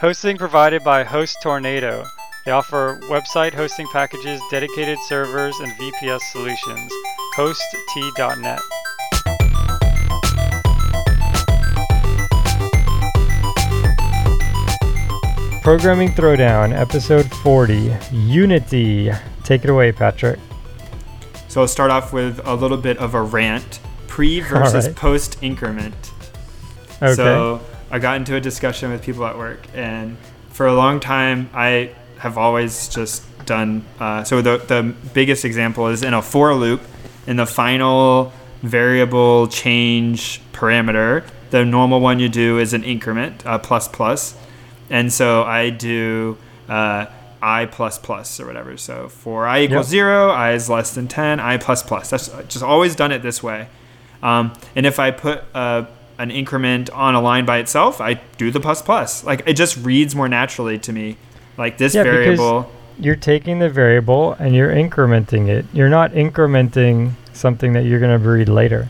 Hosting provided by Host Tornado. They offer website hosting packages, dedicated servers, and VPS solutions. HostT.net. Programming Throwdown, episode 40, Unity. Take it away, Patrick. So I'll start off with a little bit of a rant pre versus right. post increment. Okay. So I got into a discussion with people at work, and for a long time, I have always just done. Uh, so the the biggest example is in a for loop, in the final variable change parameter. The normal one you do is an increment, uh, plus plus, and so I do uh, i plus plus or whatever. So for i equals Yep. zero, i is less than ten, i plus plus. That's just always done it this way. Um, and if I put uh, an increment on a line by itself, I do the plus plus. Like it just reads more naturally to me. Like this Yeah, variable. You're taking the variable and you're incrementing it. You're not incrementing something that you're going to read later.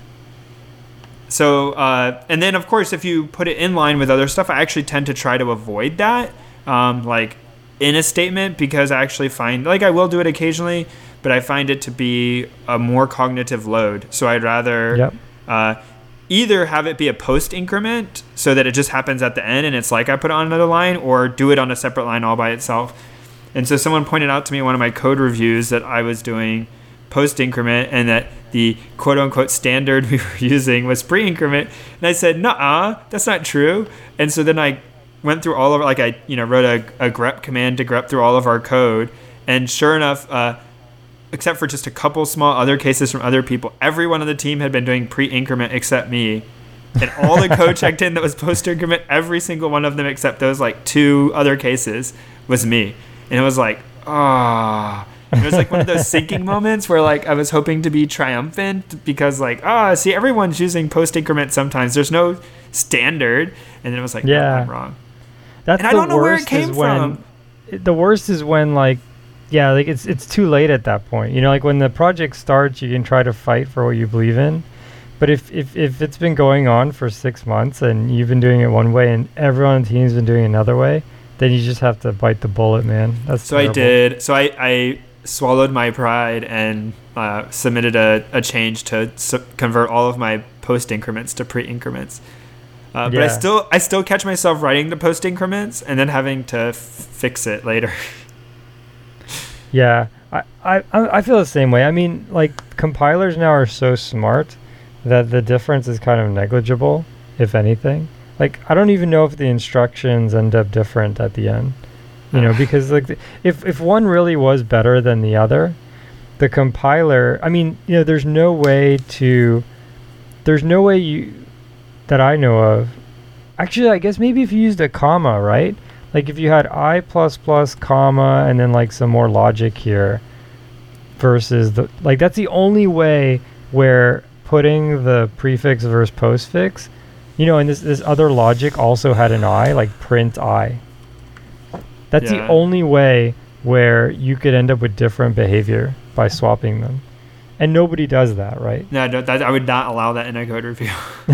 So uh, and then of course if you put it in line with other stuff, I actually tend to try to avoid that. Um, like in a statement because I actually find like I will do it occasionally, but I find it to be a more cognitive load. So I'd rather Yep. uh, either have it be a post increment so that it just happens at the end and it's like I put it on another line, or do it on a separate line all by itself. And so someone pointed out to me one of my code reviews that I was doing post increment and that the quote unquote standard we were using was pre increment. And I said, nah, that's not true. And so then I went through all of like I you know wrote a, a grep command to grep through all of our code. And sure enough, uh, except for just a couple small other cases from other people, everyone on the team had been doing pre increment except me. And all the code checked in that was post increment, every single one of them except those like two other cases was me. And it was like, ah. It was like one of those sinking moments where like I was hoping to be triumphant because like, ah, see everyone's using post increment sometimes. There's no standard. And then it was like, yeah. I'm wrong. That's And I don't know where it came is when from. the worst is when like yeah, like it's it's too late at that point. You know, like when the project starts, you can try to fight for what you believe in. But if, if, if it's been going on for six months and you've been doing it one way and everyone on the team's been doing it another way, then you just have to bite the bullet, man. That's So I did. So I, I swallowed my pride and uh, submitted a, a change to s- convert all of my post increments to pre increments. Uh, But I still I still catch myself writing the post increments and then having to f- fix it later. Yeah, I, I I feel the same way. I mean, like compilers now are so smart that the difference is kind of negligible, if anything. Like I don't even know if the instructions end up different at the end. You know, because like the- if if one really was better than the other, the compiler. I mean, you know, there's no way to. There's no way you that I know of. Actually, I guess maybe if you used a comma, right? Like if you had i plus plus comma and then like some more logic here versus the like that's the only way where putting the prefix versus postfix you know and this this other logic also had an i like print i. That's the only way where you could end up with different behavior by swapping them. And nobody does that right? No, no, that, I would not allow that in a code review.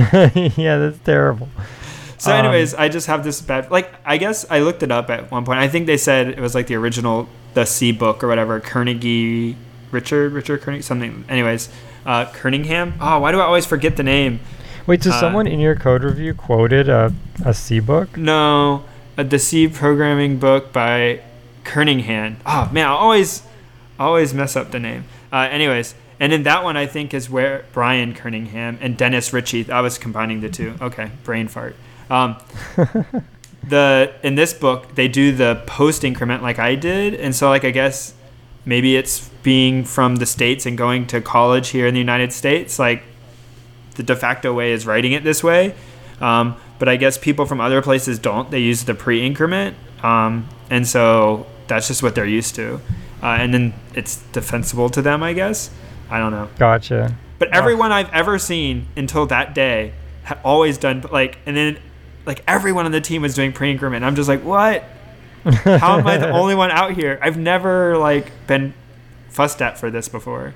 yeah that's terrible So, Um, anyways, I just have this bad. Like, I guess I looked it up at one point. I think they said it was like the original, the C book or whatever. Carnegie, Richard, Richard Carnegie, something. Anyways, uh, Kerningham. Oh, why do I always forget the name? wait so Uh, someone in your code review quoted a, a c book No, uh, the C programming book by Kerningham. Oh man, I always, always mess up the name. Uh, anyways, and in that one, I think is where Brian Kerningham and Dennis Ritchie. I was combining the two. Okay, brain fart. Um, the in this book they do the post increment like I did, and so like I guess maybe it's being from the states and going to college here in the United States, like the de facto way is writing it this way. Um, but I guess people from other places don't. They use the pre increment, um, and so that's just what they're used to, uh, and then it's defensible to them, I guess. I don't know. gotcha But everyone I've ever seen until that day had always done like, and then like everyone on the team was doing pre increment. I'm just like, what? How am I the only one out here? I've never like been fussed at for this before.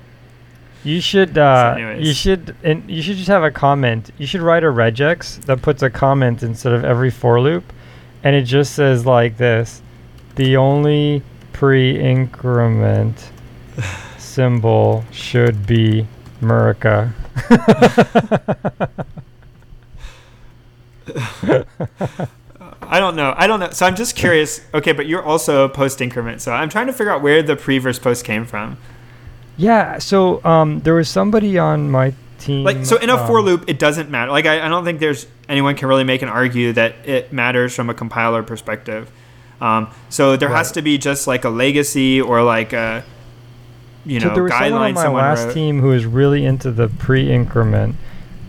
You should uh, anyways. you should and you should just have a comment. You should write a regex that puts a comment instead of every for loop, and it just says like this: the only pre-increment symbol should be Murica. I don't know. I don't know. So I'm just curious. Okay, but you're also post increment. So I'm trying to figure out where the pre versus post came from. Yeah. So um, there was somebody on my team. Like so in a um, for loop, it doesn't matter. Like I, I don't think there's anyone can really make an argue that it matters from a compiler perspective. Um, so there has to be just like a legacy or like a you know so there was someone on guideline my someone last wrote. team who was really into the pre-increment,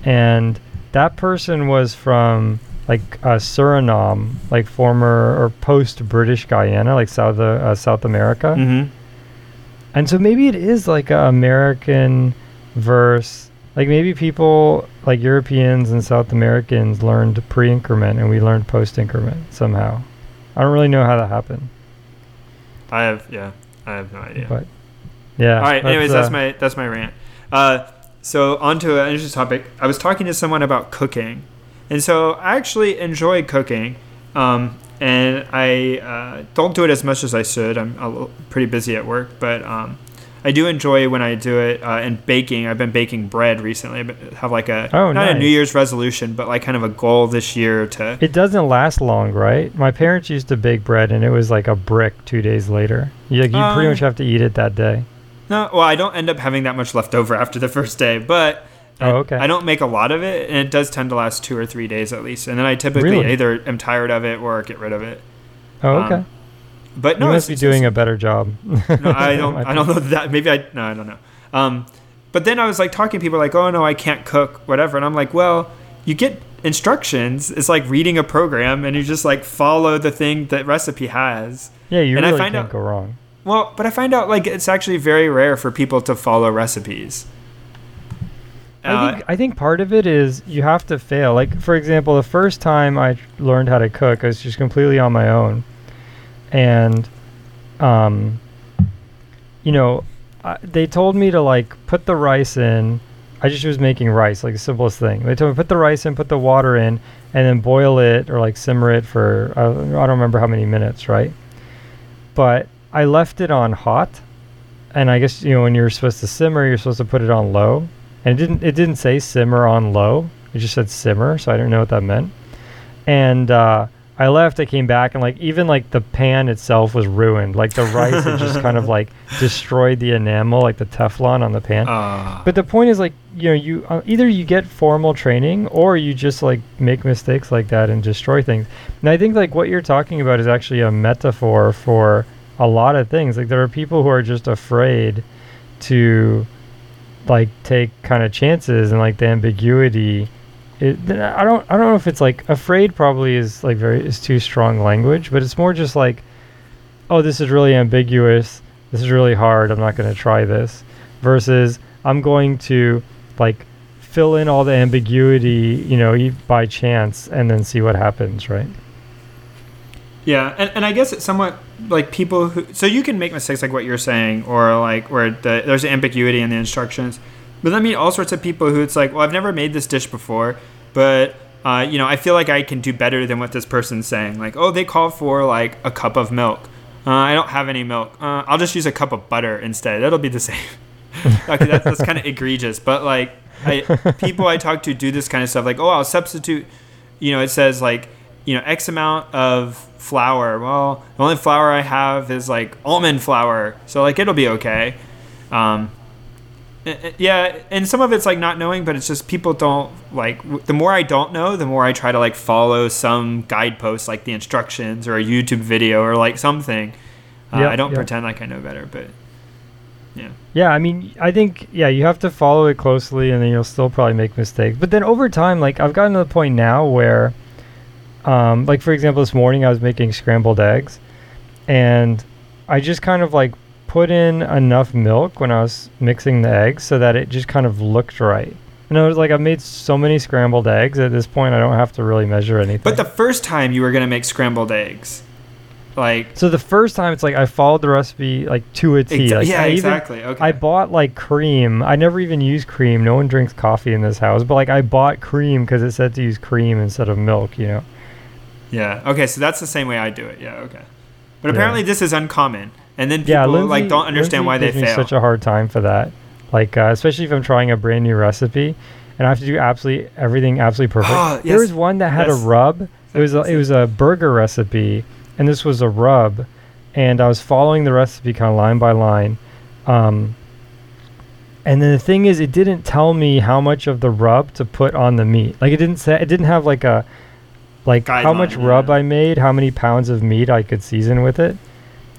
and that person was from like uh, Suriname, like former or post-British Guyana, like South uh, South America. Mhm. And so maybe it is like a American verse. Like maybe people like Europeans and South Americans learned pre-increment and we learned post-increment somehow. I don't really know how that happened, I have yeah. I have no idea. but yeah. All right. Anyways, that's uh, my that's my rant. Uh, so on to an interesting topic. I was talking to someone about cooking, and so I actually enjoy cooking, um, and I uh, don't do it as much as I should. I'm little, pretty busy at work, but um, I do enjoy when I do it. Uh, and baking, I've been baking bread recently. I have like a Oh, not a. New Year's resolution, but like kind of a goal this year to. It doesn't last long, right? My parents used to bake bread, and it was like a brick two days later. You, like, you pretty Um, much have to eat it that day. No, well, I don't end up having that much left over after the first day, but I, Oh, okay. I don't make a lot of it, and it does tend to last two or three days at least. And then I typically Really? either am tired of it or get rid of it. Oh, um, okay. But no, you must be doing a better job. No, I don't. I don't know that. Maybe I. No, I don't know. Um, but then I was like talking to people like, oh no, I can't cook, whatever, and I'm like, well, you get instructions. It's like reading a program, and you just like follow the thing that recipe has. Yeah, you And I really find can't out- go wrong. Well, but I find out like it's actually very rare for people to follow recipes. I Uh, think I think part of it is you have to fail. Like for example, the first time I learned how to cook, I was just completely on my own, and, um, you know, I, they told me to like put the rice in. I just was making rice, like the simplest thing. They told me put the rice in, put the water in, and then boil it or like simmer it for I I don't remember how many minutes, right? But I left it on hot, and I guess you know when you're supposed to simmer, you're supposed to put it on low, and it didn't it didn't say simmer on low. It just said simmer, so I didn't know what that meant. And uh, I left. I came back, and like even like the pan itself was ruined. Like the rice had just kind of like destroyed the enamel, like the Teflon on the pan. uh, But the point is, like, you know, you uh, either you get formal training or you just like make mistakes like that and destroy things. And I think like what you're talking about is actually a metaphor for a lot of things. Like there are people who are just afraid to like take kind of chances and like the ambiguity. It, I don't I don't know if it's like afraid probably is like very is too strong language, but it's more just like, oh, this is really ambiguous. This is really hard. I'm not going to try this. Versus I'm going to like fill in all the ambiguity, you know, by chance, and then see what happens, right? Yeah, and, and I guess it's somewhat like people who so you can make mistakes like what you're saying, or like where the, there's ambiguity in the instructions. But I mean all sorts of people who it's like, well, I've never made this dish before, but uh, you know, I feel like I can do better than what this person's saying. Like, oh, they call for like a cup of milk. Uh, I don't have any milk. Uh, I'll just use a cup of butter instead. That'll be the same. okay, that's, that's kind of egregious, but like, I, people I talk to do this kind of stuff. Like, oh, I'll substitute. You know, it says like, you know, X amount of flour. Well, the only flour I have is like almond flour, so like it'll be okay. Um, eh, eh, yeah, and some of it's like not knowing, but it's just people don't like. The more I don't know, the more I try to like follow some guidepost, like the instructions or a YouTube video or like something. Uh, Yeah, I don't yeah. pretend like I know better, but yeah. Yeah, I mean, I think yeah, you have to follow it closely, and then you'll still probably make mistakes. But then over time, like I've gotten to the point now where, um, like for example, this morning I was making scrambled eggs, and I just kind of like put in enough milk when I was mixing the eggs so that it just kind of looked right. And I was like, I've made so many scrambled eggs at this point, I don't have to really measure anything. But the first time you were gonna make scrambled eggs, like so the first time, it's like I followed the recipe like to a T. exa- like, yeah, I even- exactly. Okay. I bought like cream. I never even use cream. No one drinks coffee in this house, but like I bought cream because it said to use cream instead of milk, you know. Yeah. Okay, so that's the same way I do it. Yeah. Okay. But Yeah. apparently this is uncommon, and then people yeah, Lindsay, like don't understand Lindsay why they fail. such a hard time for that. Like uh, especially if I'm trying a brand new recipe, and I have to do absolutely everything absolutely perfect. Ah, There was one that had yes. a rub. It was a, it was a burger recipe, and this was a rub, and I was following the recipe kind of line by line. Um, and then the thing is, it didn't tell me how much of the rub to put on the meat. Like it didn't say it didn't have like a like how much Guideline, rub yeah. I made, how many pounds of meat I could season with it.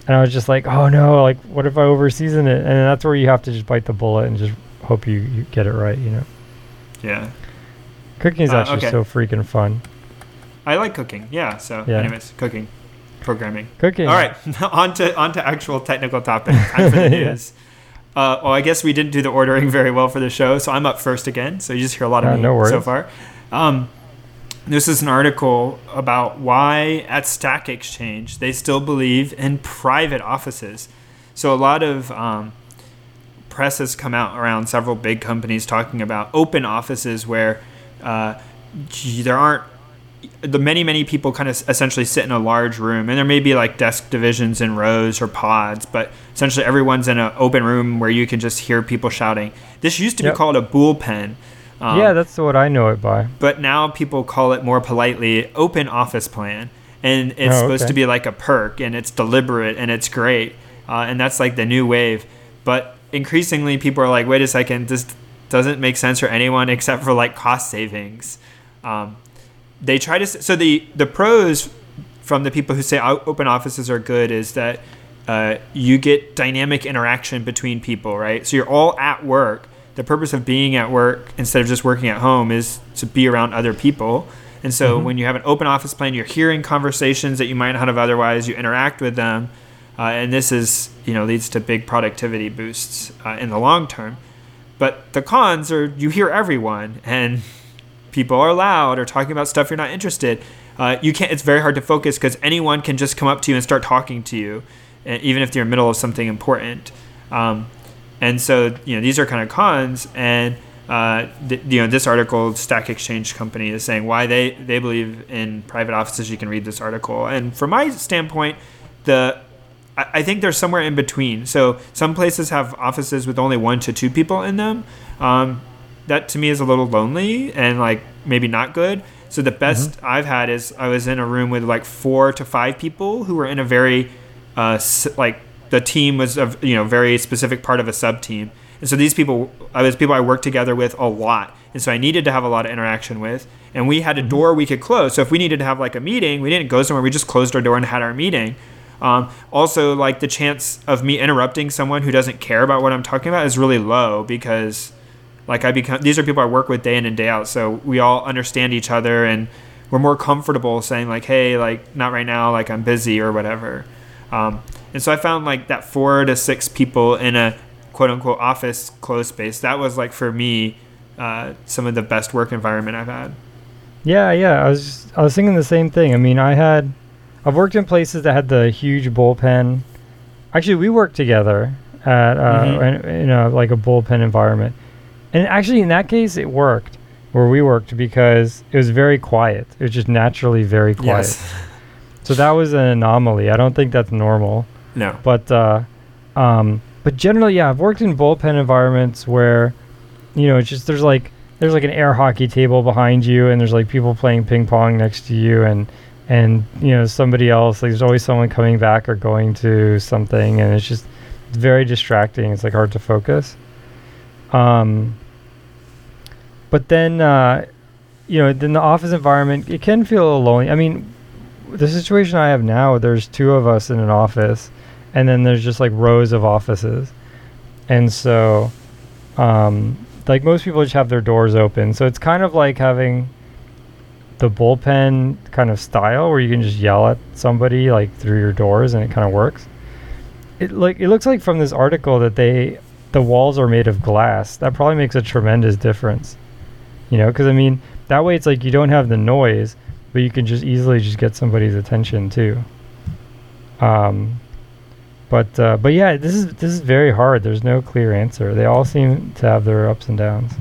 And I was just like, oh no, like what if I over season it? And that's where you have to just bite the bullet and just hope you, you get it right, you know. yeah. Cooking is Uh, actually okay. so freaking fun. I like cooking. Yeah. So, Yeah. anyways, cooking, programming. Cooking. All right, on to on to actual technical topic. Time for the Yeah. Uh, well, I guess we didn't do the ordering very well for the show, so I'm up first again. So you just hear a lot of Uh, me no so far. Um, this is an article about why at Stack Exchange they still believe in private offices. So a lot of um, press has come out around several big companies talking about open offices where uh, there aren't the many many people kind of essentially sit in a large room and there may be like desk divisions in rows or pods but essentially everyone's in an open room where you can just hear people shouting. This used to be called a bullpen um, yeah, that's what I know it by. but now people call it more politely open office plan. And it's Oh, supposed okay. to be like a perk and it's deliberate and it's great. Uh, and that's like the new wave. But increasingly people are like wait a second this doesn't make sense for anyone except for like cost savings. Um, they try to so the the pros from the people who say open offices are good is that uh, you get dynamic interaction between people right? So you're all at work the purpose of being at work instead of just working at home is to be around other people. And so when you have an open office plan you're hearing conversations that you might not have otherwise you interact with them uh, and this is you know leads to big productivity boosts uh, in the long term. But the cons are you hear everyone and people are loud or talking about stuff you're not interested. Uh, you can't it's very hard to focus because anyone can just come up to you and start talking to you even if you're in the middle of something important. Um, and so you know these are kind of cons and uh, th- you know this article stack exchange company is saying why they they believe in private offices you can read this article and from my standpoint the I I think they're somewhere in between. So some places have offices with only one to two people in them. Um, that to me is a little lonely and like maybe not good. So the best I've had is I was in a room with like four to five people who were in a very uh, like the team was a you know very specific part of a sub team. And so these people, I was people I worked together with a lot, and so I needed to have a lot of interaction with. And we had a door we could close. So if we needed to have like a meeting, we didn't go somewhere. We just closed our door and had our meeting. Um, also, like the chance of me interrupting someone who doesn't care about what I'm talking about is really low because, like, I become these are people I work with day in and day out, so we all understand each other and we're more comfortable saying like, "Hey, like, not right now, like I'm busy or whatever." Um, and so I found like that four to six people in a quote unquote office closed space. That was like for me uh, some of the best work environment I've had. Yeah, yeah. I was just, I was thinking the same thing. I mean, I had I've worked in places that had the huge bullpen. Actually, we worked together at uh, Mhm. in, in a like a bullpen environment, and actually in that case it worked where we worked because it was very quiet. It was just naturally very quiet. Yes. So that was an anomaly. I don't think that's normal. No. But uh, um, but generally, yeah, I've worked in bullpen environments where, you know, it's just there's like there's like an air hockey table behind you, and there's like people playing ping pong next to you, and and you know somebody else. Like there's always someone coming back or going to something, and it's just very distracting. It's like hard to focus. Um. But then, uh, you know, in the office environment, it can feel lonely. I mean, the situation I have now, there's two of us in an office, and then there's just like rows of offices, and so, um, like most people just have their doors open, so it's kind of like having the bullpen kind of style where you can just yell at somebody like through your doors, and it kind of works. It like it looks like from this article that they the walls are made of glass. That probably makes a tremendous difference, you know, because I mean that way it's like you don't have the noise but you can just easily just get somebody's attention too. Um, but uh, but yeah, this is this is very hard. There's no clear answer. They all seem to have their ups and downs.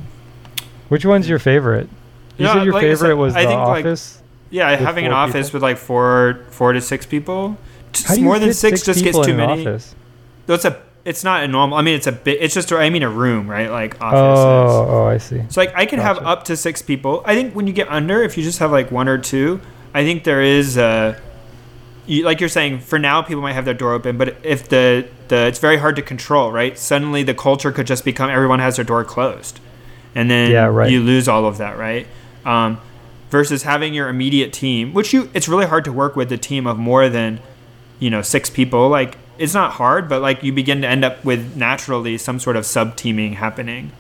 Which one's your favorite? You Yeah, said your like I said, favorite was I The think, like, Yeah, having an office people? with like four, four to six people. Just How do you more than fit six, just gets too many. office? That's a. It's not a normal. I mean, it's a bit. It's just. I mean, a room, right? Like offices. Oh, oh, I see. So like I can have up to six people. I think when you get under, if you just have like one or two, I think there is a. You, like you're saying, for now people might have their door open, but if the the it's very hard to control, right? Suddenly the culture could just become everyone has their door closed, and then Yeah, right. you lose all of that, right? Um, versus having your immediate team, which you it's really hard to work with a team of more than you know six people. Like it's not hard, but like you begin to end up with naturally some sort of sub teaming happening.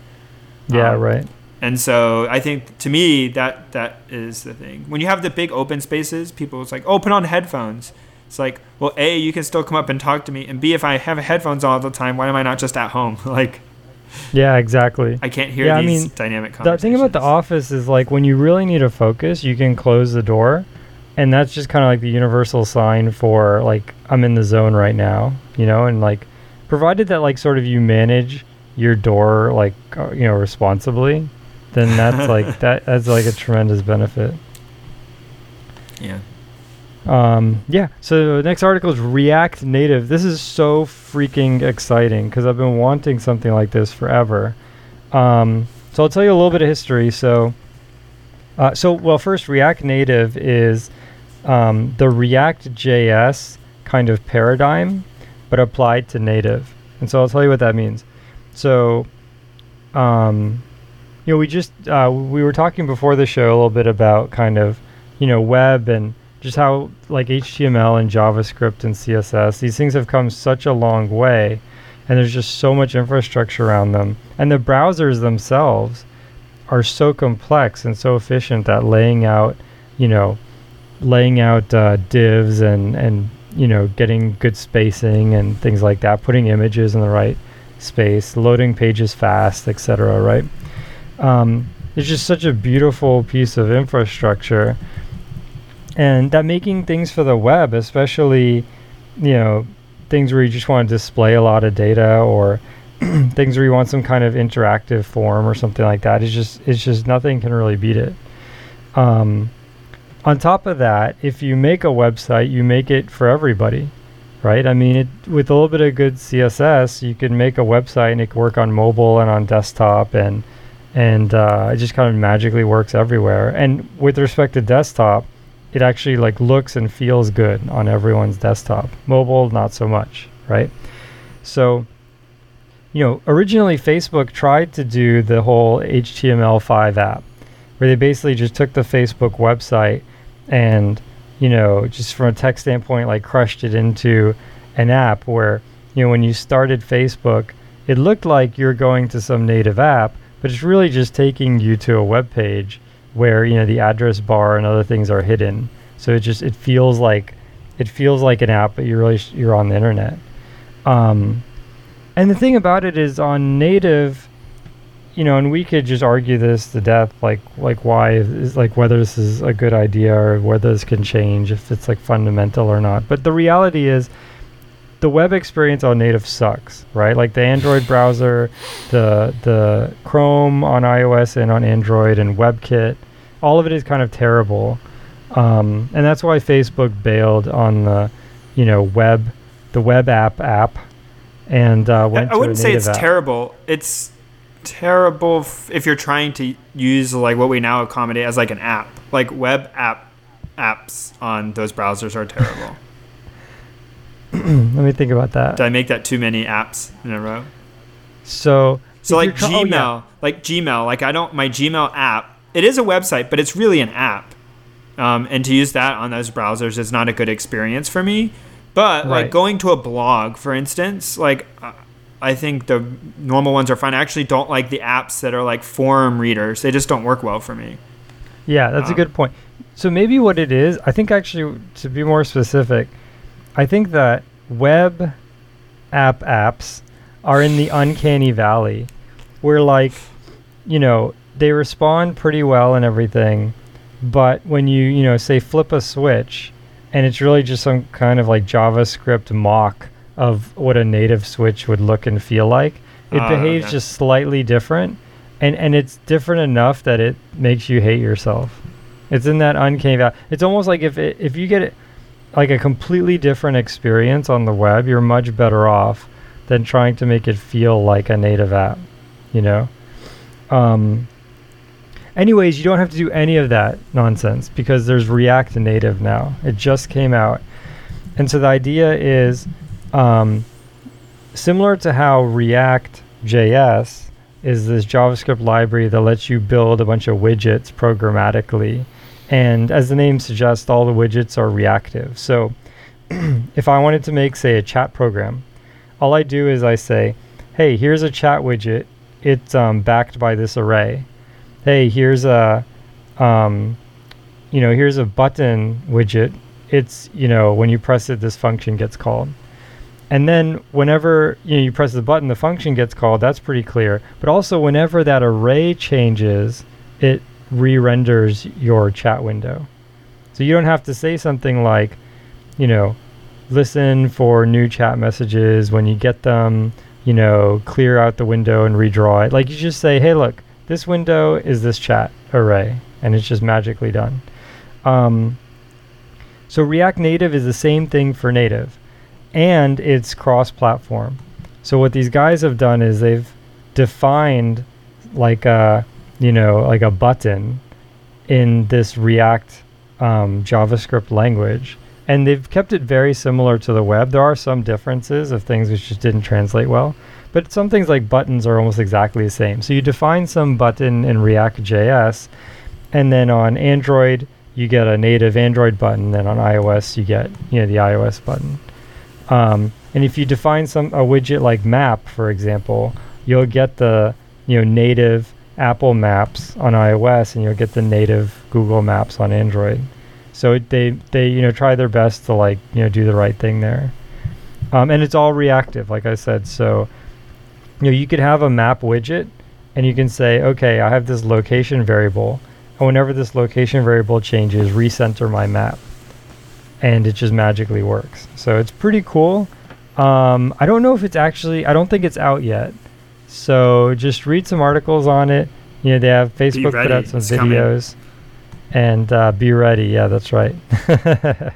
Yeah, Um, right. And so I think to me that that is the thing. When you have the big open spaces, people it's like, oh, put on headphones. It's like, well, a you can still come up and talk to me, and b if I have headphones all the time, why am I not just at home? like Yeah, exactly. I can't hear Yeah, I these mean, dynamic The thing about the office is like when you really need to focus, you can close the door, and that's just kind of like the universal sign for like I'm in the zone right now, you know, and like provided that like sort of you manage your door like uh, you know responsibly, then that's like that that's like a tremendous benefit. yeah. Um, yeah. So the next article is React Native. This is so freaking exciting because I've been wanting something like this forever. Um, so I'll tell you a little bit of history. So, uh, so well, first React Native is um, the React JS kind of paradigm, but applied to native. And so I'll tell you what that means. So, um, you know, we just uh, we were talking before the show a little bit about kind of you know web and just how like HTML and JavaScript and CSS these things have come such a long way and there's just so much infrastructure around them. And the browsers themselves are so complex and so efficient that laying out you know laying out uh, divs and and you know getting good spacing and things like that putting images in the right space loading pages fast etc right um, it's just such a beautiful piece of infrastructure. And that making things for the web especially you know things where you just want to display a lot of data or things where you want some kind of interactive form or something like that is just it's just nothing can really beat it. Um, on top of that if you make a website you make it for everybody right? I mean it with a little bit of good css you can make a website and it can work on mobile and on desktop and and uh, it just kind of magically works everywhere and with respect to desktop it actually like looks and feels good on everyone's desktop. Mobile, not so much, right? So, you know, originally Facebook tried to do the whole HTML5 app, where they basically just took the Facebook website and, you know, just from a tech standpoint, like crushed it into an app where, you know, when you started Facebook, it looked like you're going to some native app, but it's really just taking you to a web page where you know the address bar and other things are hidden. So it just it feels like it feels like an app, but you're really sh- you're on the internet. Um, and the thing about it is on native, you know, and we could just argue this to death, like like why is like whether this is a good idea or whether this can change if it's like fundamental or not. But the reality is the web experience on native sucks, right? Like the Android browser, the the Chrome on iOS and on Android and WebKit, all of it is kind of terrible, um, and that's why Facebook bailed on the, you know, web, the web app app, and uh, I, went I to wouldn't say it's app. terrible. It's terrible f- if you're trying to use like what we now accommodate as like an app. Like web app apps on those browsers are terrible. Let me think about that. Did I make that too many apps in a row? So, So like try- oh, Gmail, yeah. like Gmail, like I don't my Gmail app. It is a website, but it's really an app. Um, and to use that on those browsers is not a good experience for me. But Right. like going to a blog, for instance, like uh, I think the normal ones are fine. I actually don't like the apps that are like forum readers. They just don't work well for me. Yeah, that's a Um, good point. So maybe what it is, I think actually to be more specific, I think that web app apps are in the uncanny valley where like, you know, they respond pretty well and everything, but when you, you know, say flip a switch and it's really just some kind of like JavaScript mock of what a native switch would look and feel like, it Ah, behaves okay. just slightly different and and it's different enough that it makes you hate yourself. It's in that uncanny valley. It's almost like if it, if you get it like a completely different experience on the web, you're much better off than trying to make it feel like a native app. You know. Um, anyways, you don't have to do any of that nonsense because there's React Native now. It just came out, and so the idea is um, similar to how React JS is this JavaScript library that lets you build a bunch of widgets programmatically. And as the name suggests, all the widgets are reactive. So if I wanted to make, say, a chat program, all I do is I say, hey, here's a chat widget. It's um, backed by this array. Hey, here's a, um, you know, here's a button widget. It's, you know, when you press it, this function gets called. And then whenever you, know, you press the button, the function gets called. That's pretty clear. But also, whenever that array changes, it re-renders your chat window. So you don't have to say something like, you know, listen for new chat messages when you get them. You know, clear out the window and redraw it. Like you just say, hey, look, this window is this chat array, and it's just magically done. Um, so React Native is the same thing for native and it's cross-platform. So what these guys have done is they've defined like a you know like a button in this React um, JavaScript language, and they've kept it very similar to the web. There are some differences of things which just didn't translate well, but some things like buttons are almost exactly the same. So you define some button in React JS, and then on Android you get a native Android button, then on iOS you get you know the iOS button. Um, and if you define some a widget like map, for example, you'll get the you know native Apple Maps on iOS, and you'll get the native Google Maps on Android. So they they you know try their best to like you know do the right thing there. Um, and it's all reactive, like I said. So you know you could have a map widget, and you can say, okay, I have this location variable, and whenever this location variable changes, recenter my map and it just magically works. So it's pretty cool. Um, I don't know if it's actually. I don't think it's out yet. So just read some articles on it. You know, they have Facebook put out some it's videos, coming. and uh, be ready. Yeah, that's right.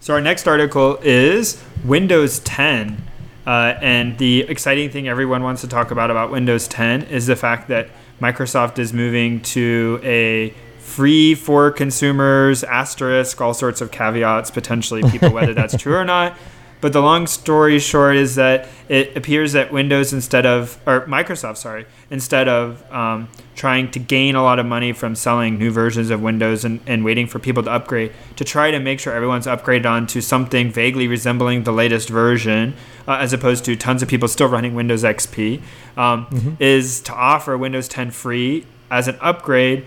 so our next article is Windows 10, uh, and the exciting thing everyone wants to talk about about Windows 10 is the fact that Microsoft is moving to a free for consumers, asterisk, all sorts of caveats, potentially people, whether that's true or not. But the long story short is that it appears that Windows, instead of, or Microsoft, sorry, instead of um, trying to gain a lot of money from selling new versions of Windows and, and waiting for people to upgrade, to try to make sure everyone's upgraded onto something vaguely resembling the latest version, uh, as opposed to tons of people still running Windows XP, um, mm-hmm. is to offer Windows 10 free as an upgrade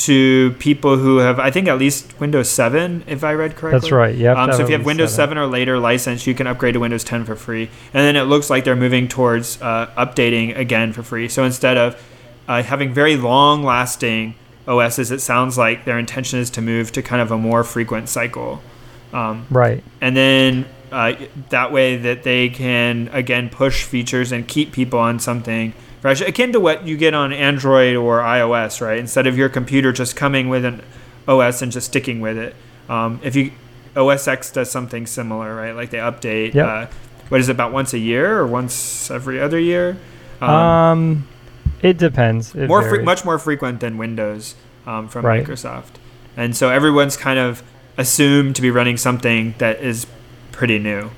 to people who have, I think, at least Windows 7, if I read correctly. That's right. Yeah. Um, so if you have Windows 7. 7. or later license, you can upgrade to Windows 10 for free. And then it looks like they're moving towards uh, updating again for free. So instead of uh, having very long lasting OSs, it sounds like their intention is to move to kind of a more frequent cycle. Um, right. And then uh, that way that they can, again, push features and keep people on something fresh, akin to what you get on Android or iOS, right? Instead of your computer just coming with an OS and just sticking with it. Um, if you OS X does something similar, right? Like they update. Yep. Uh, what is it about once a year or once every other year? Um, um it depends. It more fre- much more frequent than Windows um, from right. Microsoft, and so everyone's kind of assumed to be running something that is pretty new.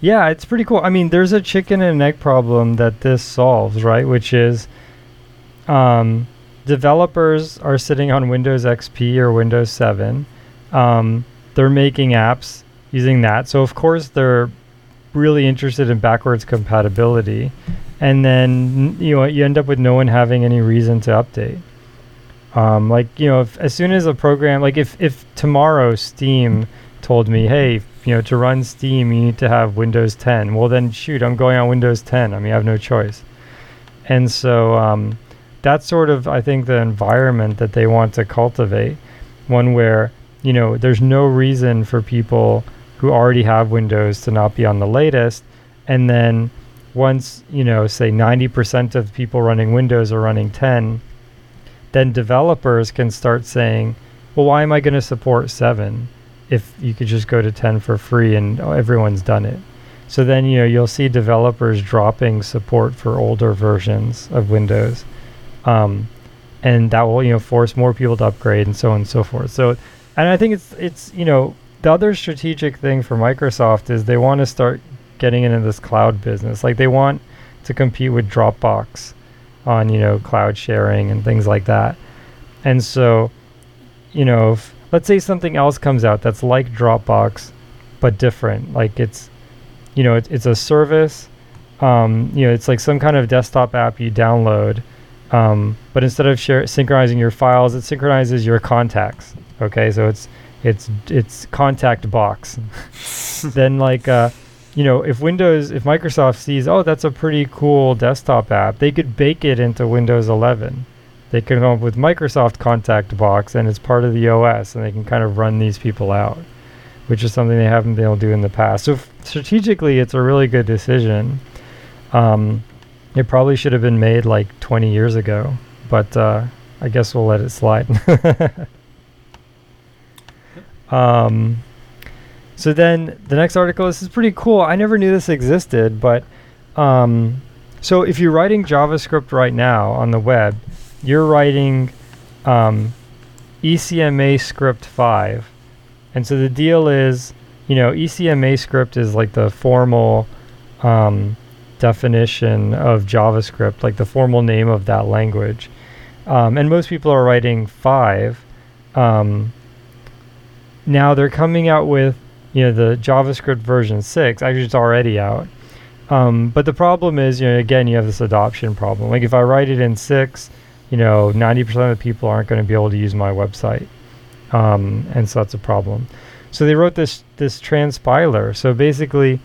Yeah, it's pretty cool. I mean, there's a chicken and egg problem that this solves, right? Which is um, developers are sitting on Windows XP or Windows 7. Um, they're making apps using that. So, of course, they're really interested in backwards compatibility. And then, you know, you end up with no one having any reason to update. Um, like, you know, if, as soon as a program, like if, if tomorrow Steam told me, hey, you know, to run Steam, you need to have Windows 10. Well, then shoot, I'm going on Windows 10. I mean, I have no choice. And so um, that's sort of, I think, the environment that they want to cultivate. One where, you know, there's no reason for people who already have Windows to not be on the latest. And then once, you know, say 90% of people running Windows are running 10, then developers can start saying, well, why am I going to support 7 if you could just go to 10 for free and everyone's done it? So then, you know, you'll see developers dropping support for older versions of Windows. Um, and that will, you know, force more people to upgrade and so on and so forth. So, and I think it's, it's, you know, the other strategic thing for Microsoft is they want to start getting into this cloud business. Like they want to compete with Dropbox on, you know, cloud sharing and things like that. And so, you know, if, let's say something else comes out that's like Dropbox but different. Like it's you know, it's, it's a service. Um, you know, it's like some kind of desktop app you download. Um, but instead of share, synchronizing your files, it synchronizes your contacts. Okay, so it's it's it's contact box. then like uh, you know, if Windows, if Microsoft sees, oh, that's a pretty cool desktop app, they could bake it into Windows 11. They can come up with Microsoft Contact Box, and it's part of the OS, and they can kind of run these people out, which is something they haven't been able to do in the past. So f- strategically, it's a really good decision. Um, it probably should have been made like 20 years ago, but uh, I guess we'll let it slide. um, so then the next article, this is pretty cool. I never knew this existed, but um, so if you're writing JavaScript right now on the web, you're writing um, ECMA script 5. And so the deal is, you know, ECMA script is like the formal um, definition of JavaScript, like the formal name of that language. Um, and most people are writing 5. Um, now they're coming out with you know the JavaScript version six. Actually, it's already out. Um, but the problem is, you know, again, you have this adoption problem. Like if I write it in six, you know, 90% of the people aren't going to be able to use my website, um, and so that's a problem. So they wrote this this transpiler. So basically,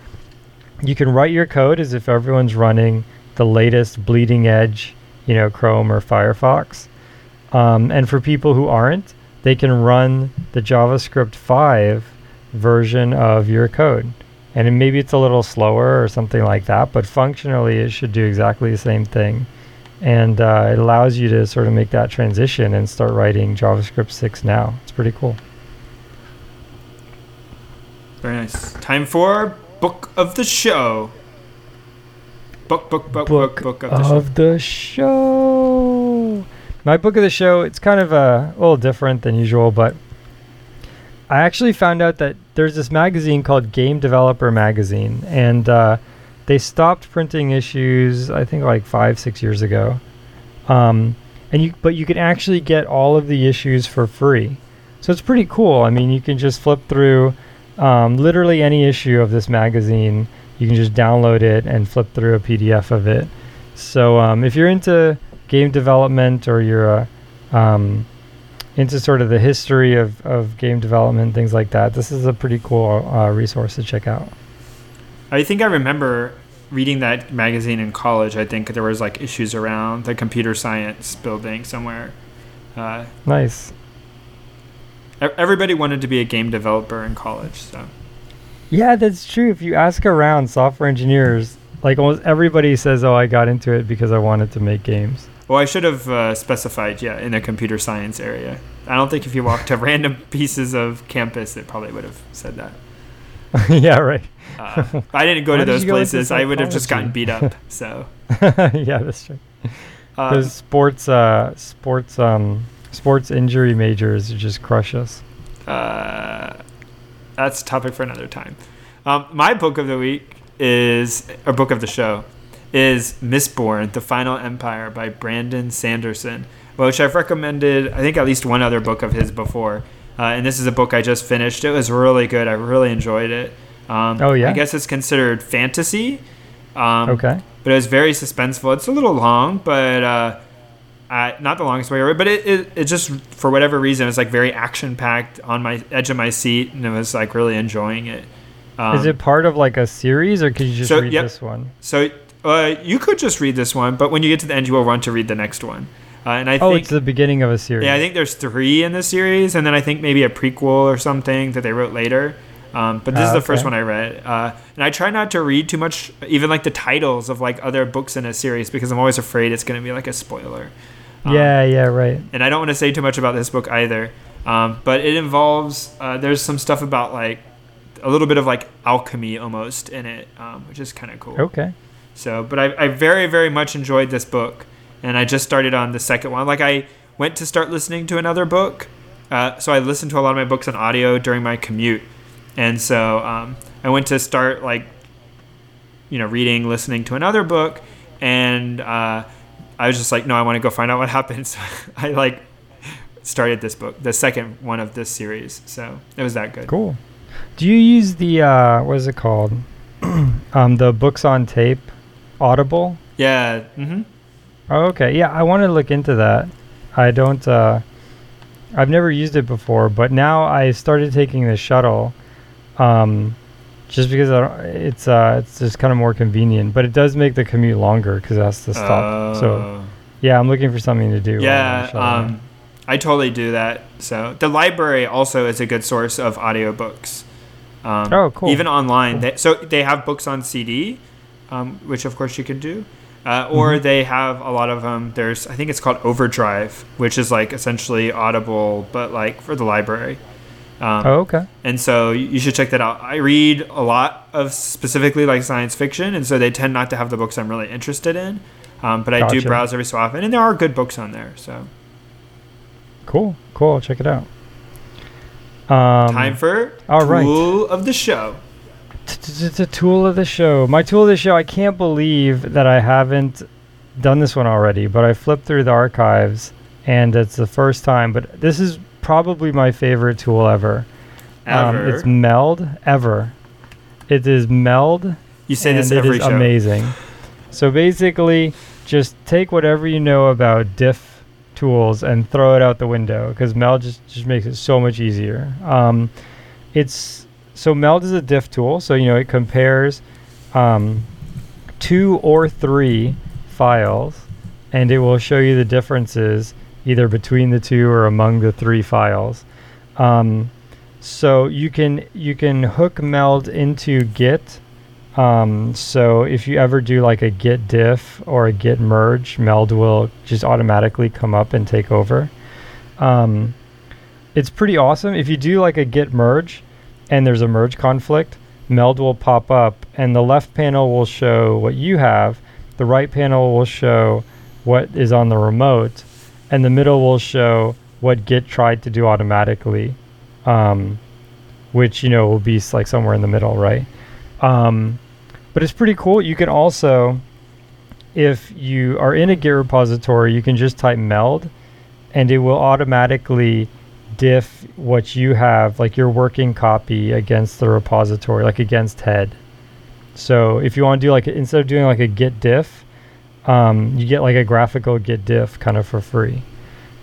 you can write your code as if everyone's running the latest bleeding edge, you know, Chrome or Firefox. Um, and for people who aren't, they can run the JavaScript 5 version of your code. And maybe it's a little slower or something like that, but functionally it should do exactly the same thing. And uh, it allows you to sort of make that transition and start writing JavaScript 6 now. It's pretty cool. Very nice. Time for book of the show. Book, book, book, book, book of, the, of show. the show. My book of the show, it's kind of uh, a little different than usual, but I actually found out that there's this magazine called Game Developer Magazine, and uh, they stopped printing issues. I think like five, six years ago. Um, and you, but you can actually get all of the issues for free, so it's pretty cool. I mean, you can just flip through um, literally any issue of this magazine. You can just download it and flip through a PDF of it. So um, if you're into game development or you're a um, into sort of the history of, of game development, things like that, this is a pretty cool uh, resource to check out. I think I remember reading that magazine in college. I think there was like issues around the computer science building somewhere. Uh, nice. Everybody wanted to be a game developer in college, so. Yeah, that's true. If you ask around software engineers, like almost everybody says, "Oh, I got into it because I wanted to make games." Well, I should have uh, specified, yeah, in the computer science area. I don't think if you walked to random pieces of campus, it probably would have said that. yeah, right. Uh, I didn't go to those places. I would have just gotten beat up. So. yeah, that's true. Um, those sports, uh, sports, um, sports injury majors just crush us. Uh, that's a topic for another time. Um, my book of the week is, or book of the show, is Mistborn: The Final Empire by Brandon Sanderson, which I've recommended. I think at least one other book of his before, uh, and this is a book I just finished. It was really good. I really enjoyed it. Um, oh yeah. I guess it's considered fantasy. Um, okay. But it was very suspenseful. It's a little long, but uh, not the longest way but it, it, it just for whatever reason it's like very action packed on my edge of my seat, and I was like really enjoying it. Um, Is it part of like a series, or could you just so, read yep. this one? So uh, you could just read this one, but when you get to the end, you will want to read the next one. Uh, and I oh, think, it's the beginning of a series. Yeah, I think there's three in the series, and then I think maybe a prequel or something that they wrote later. Um, but this is the okay. first one I read, uh, and I try not to read too much, even like the titles of like other books in a series, because I'm always afraid it's going to be like a spoiler. Um, yeah, yeah, right. and I don't want to say too much about this book either. Um, but it involves uh, there's some stuff about like a little bit of like alchemy almost in it, um, which is kind of cool. Okay. So, but I, I very very much enjoyed this book, and I just started on the second one. Like I went to start listening to another book, uh, so I listened to a lot of my books on audio during my commute, and so um, I went to start like you know reading, listening to another book, and uh, I was just like, no, I want to go find out what happens. So I like started this book, the second one of this series. So it was that good. Cool. Do you use the uh, what is it called? um, the books on tape, Audible. Yeah. Mm-hmm. Oh, okay. Yeah, I want to look into that. I don't. Uh, I've never used it before, but now I started taking the shuttle, um, just because it's uh, it's just kind of more convenient. But it does make the commute longer because that's the to stop. so Uh, yeah, I'm looking for something to do. while I'm on yeah. Um, I totally do that. So the library also is a good source of audiobooks. Um, Oh, cool. Even online, Cool. they, so they have books on CD, um, which of course you can do, uh, or Mhm. they have a lot of them. There's, I think it's called Overdrive, which is like essentially Audible, but like for the library. Um, oh, okay. And so you should check that out. I read a lot of specifically like science fiction, and so they tend not to have the books I'm really interested in. Um, but I do browse every so often, and there are good books on there. So Cool. Cool. I'll check it out. Um, time for all right. tool of the show. It's a tool of the show. My tool of the show. I can't believe that I haven't done this one already, but I flipped through the archives and it's the first time. But this is probably my favorite tool ever. Um, Ever. it's Meld ever. It is Meld. you say this every is show. amazing. So basically, just take whatever you know about diff tools and throw it out the window because Meld just, just makes it so much easier. Um, it's so Meld is a diff tool, so you know it compares um, two or three files, and it will show you the differences either between the two or among the three files. Um, so you can you can hook Meld into Git. Um, so if you ever do like a git diff or a git merge, Meld will just automatically come up and take over. Um, it's pretty awesome. If you do like a git merge and there's a merge conflict, Meld will pop up and the left panel will show what you have, the right panel will show what is on the remote, and the middle will show what Git tried to do automatically, um, which you know will be like somewhere in the middle, right? Um, but it's pretty cool. You can also, if you are in a Git repository, you can just type meld, and it will automatically diff what you have, like your working copy, against the repository, like against head. So if you want to do like instead of doing like a git diff, um, you get like a graphical git diff kind of for free.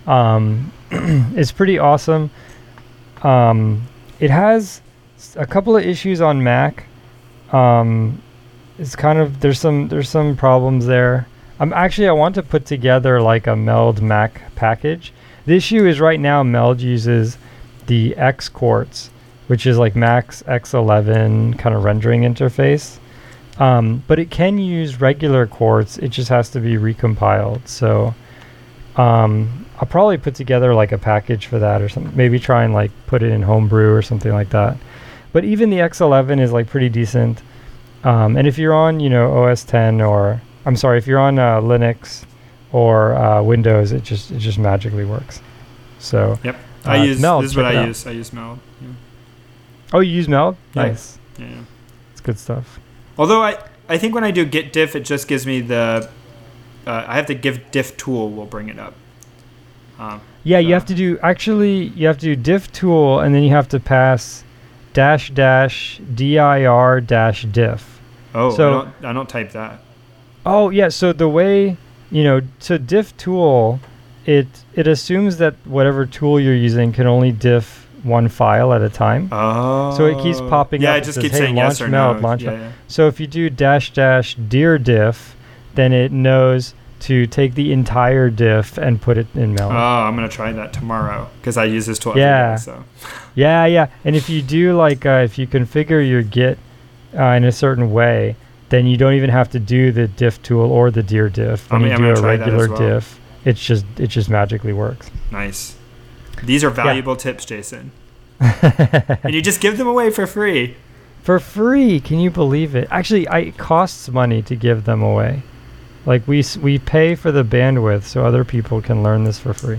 Um, it's pretty awesome. Um, it has a couple of issues on Mac. Um, it's kind of there's some there's some problems there. I'm actually I want to put together like a Meld Mac package. The issue is right now Meld uses the X Quartz, which is like Mac's X11 kind of rendering interface. Um, but it can use regular quartz. It just has to be recompiled. So um, I'll probably put together like a package for that or something. Maybe try and like put it in Homebrew or something like that. But even the X11 is like pretty decent. Um, and if you're on, you know, OS 10 or I'm sorry, if you're on uh, Linux or uh, Windows, it just it just magically works. So Yep. I Uh, use Meld, this is what I out. use. I use Meld. Yeah. oh, you use Meld? Nice. yeah. yeah. It's good stuff. Although I, I think when I do git diff, it just gives me the. Uh, I have to give diff tool will bring it up. Um, Yeah, you Uh, have to do actually you have to do diff tool and then you have to pass dash dash dir dash diff. oh, So- I don't. I don't type that. Oh yeah, so the way you know to diff tool, it it assumes that whatever tool you're using can only diff one file at a time. Oh. So it keeps popping yeah, up. Yeah, It just says, keeps "Hey, saying yes launch or Meld, no. launch yeah, yeah. So if you do dash dash dir diff, then it knows to take the entire diff and put it in Meld. Oh, I'm gonna try that tomorrow because I use this tool. Yeah. day, so Yeah, yeah. And if you do like uh, if you configure your Git uh, in a certain way, then you don't even have to do the diff tool or the dir diff. I When mean, you do a try that as regular well. diff, it's just it just magically works. Nice. These are valuable tips, Jason. and you just give them away for free. For free? Can you believe it? Actually, I, it costs money to give them away. Like we we pay for the bandwidth so other people can learn this for free.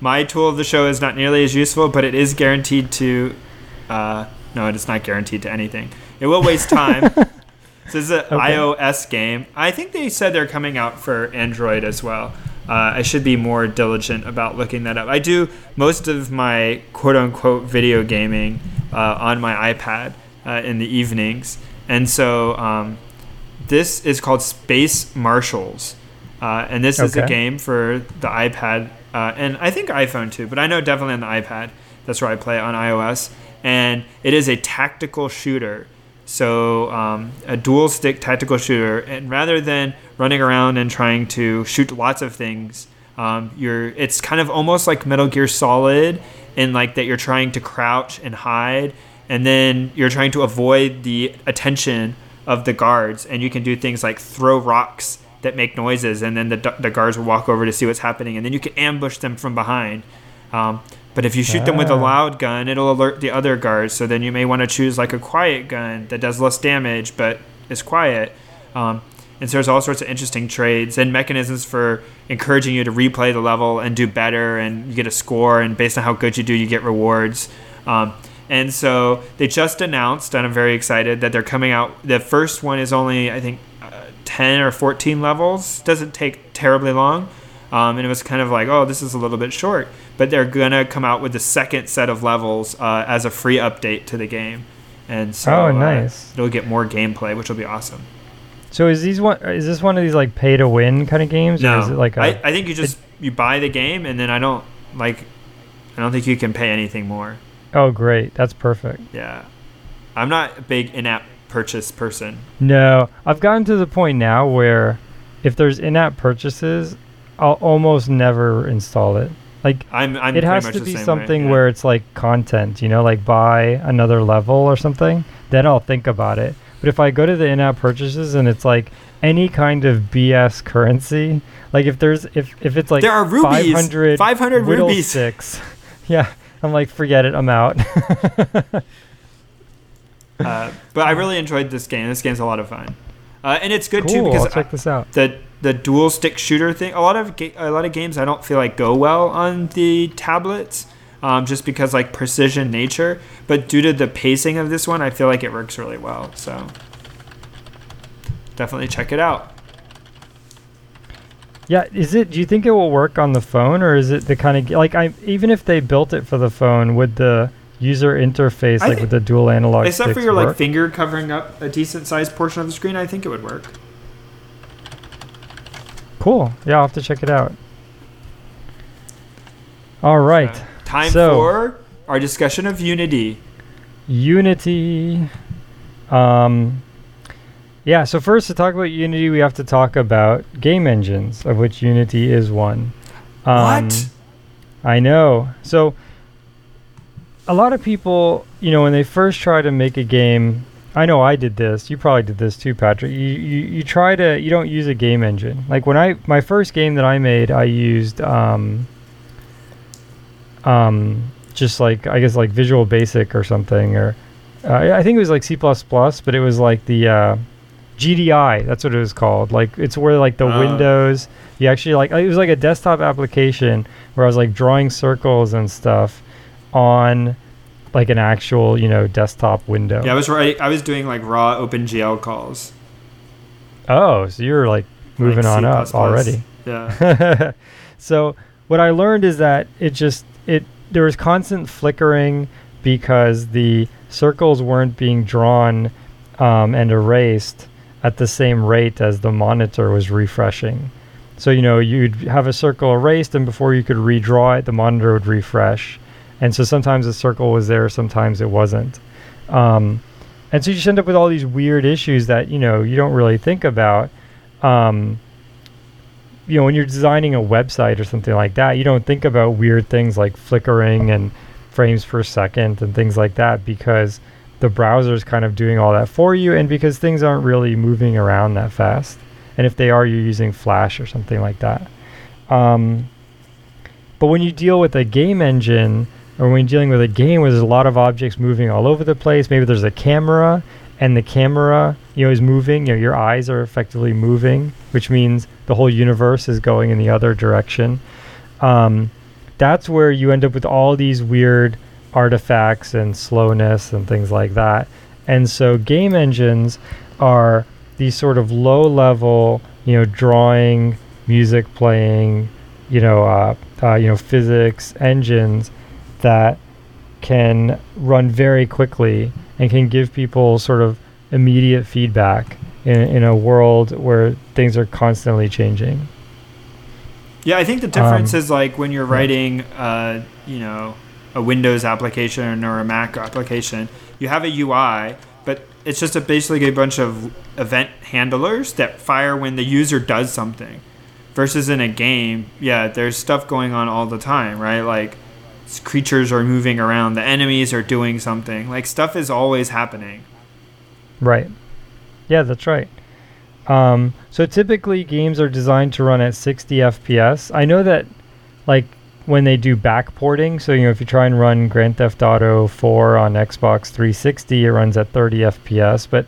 My tool of the show is not nearly as useful, but it is guaranteed to. Uh, no, it is not guaranteed to anything. It will waste time. this is an Okay. iOS game. I think they said they're coming out for Android as well. Uh, I should be more diligent about looking that up. I do most of my quote unquote video gaming uh, on my iPad uh, in the evenings. And so um, this is called Space Marshals. Uh, and this is a game for the iPad uh, and I think iPhone too, but I know definitely on the iPad. That's where I play on iOS. And it is a tactical shooter. So um, a dual stick tactical shooter. And rather than running around and trying to shoot lots of things, um, you're it's kind of almost like Metal Gear Solid in like that you're trying to crouch and hide, and then you're trying to avoid the attention of the guards, and you can do things like throw rocks that make noises, and then the, the guards will walk over to see what's happening, and then you can ambush them from behind. Um, but if you shoot them with a Ah. loud gun, it'll alert the other guards. So then you may want to choose like a quiet gun that does less damage but is quiet. Um, and so there's all sorts of interesting trades and mechanisms for encouraging you to replay the level and do better, and you get a score, and based on how good you do, you get rewards. Um, and so they just announced, and I'm very excited that they're coming out. The first one is only, I think, uh, 10 or 14 levels. Doesn't take terribly long. Um, and it was kind of like, oh, this is a little bit short. But they're gonna come out with the second set of levels uh, as a free update to the game, and so Oh, uh, nice. it'll get more gameplay, which will be awesome. So is these one is this one of these like pay to win kind of games No, or is it like a I, I think you just you buy the game, and then I don't like, I don't think you can pay anything more. Oh great. That's perfect. Yeah, I'm not a big in-app purchase person. No, I've gotten to the point now where if there's in-app purchases, I'll almost never install it. Like I'm I'm it has to be same way, something yeah. where it's like content, you know, like buy another level or something. Then I'll think about it. But if I go to the in-app purchases and it's like any kind of BS currency, like if there's if if it's like there are rubies, 500 500 rubies. six, yeah, I'm like forget it, I'm out. Uh, but I really enjoyed this game. This game's a lot of fun, uh, and it's good too because I'll check this out. the the dual stick shooter thing. A lot of ga- a lot of games I don't feel like go well on the tablets, um, just because like precision nature. But due to the pacing of this one, I feel like it works really well. So definitely check it out. Yeah, is it? Do you think it will work on the phone, or is it the kind of like I even if they built it for the phone, would the user interface I like with the dual analog Except for your like finger covering up a decent sized portion of the screen, I think it would work. Cool. Yeah, I'll have to check it out. All right, Uh, time So- for our discussion of Unity. Unity. Um, yeah. So first, to talk about Unity, we have to talk about game engines, of which Unity is one. Um, what? I know. So a lot of people, you know, when they first try to make a game, I know I did this. You probably did this too, Patrick. You, you you try to you don't use a game engine. Like when I my first game that I made, I used um um just like I guess like Visual Basic or something or uh, I think it was like C++, but it was like the uh, GDI. That's what it was called. Like it's where like the Oh. Windows. You actually like it was like a desktop application where I was like drawing circles and stuff on like an actual you know desktop window. Yeah, I was right. I was doing like raw OpenGL calls. Oh, so you're like moving like on up already. Yeah. so what I learned is that it just it there was constant flickering because the circles weren't being drawn um, and erased at the same rate as the monitor was refreshing. So you know you'd have a circle erased, and before you could redraw it, the monitor would refresh. And so sometimes the circle was there, sometimes it wasn't. Um, and so you just end up with all these weird issues that you know you don't really think about. Um, you know, when you're designing a website or something like that, you don't think about weird things like flickering and frames per second and things like that because the browser is kind of doing all that for you and because things aren't really moving around that fast. And if they are, you're using Flash or something like that. Um, but when you deal with a game engine, or when you're dealing with a game where there's a lot of objects moving all over the place, maybe there's a camera and the camera you know is moving you know your eyes are effectively moving which means the whole universe is going in the other direction. Um, that's where you end up with all these weird artifacts and slowness and things like that. And so game engines are these sort of low level you know drawing music playing you know uh, uh, you know physics engines that can run very quickly and can give people sort of immediate feedback in, in a world where things are constantly changing. Yeah, I think the difference um, is like when you're writing, uh, you know, a Windows application or a Mac application, you have a UI, but it's just a, basically a bunch of event handlers that fire when the user does something. Versus in a game, yeah, there's stuff going on all the time, right? Like creatures are moving around, the enemies are doing something. Like stuff is always happening. Right. Yeah, that's right. Um, so typically games are designed to run at 60 FPS. I know that like when they do backporting, so you know if you try and run Grand Theft Auto 4 on Xbox 360, it runs at 30 FPS, but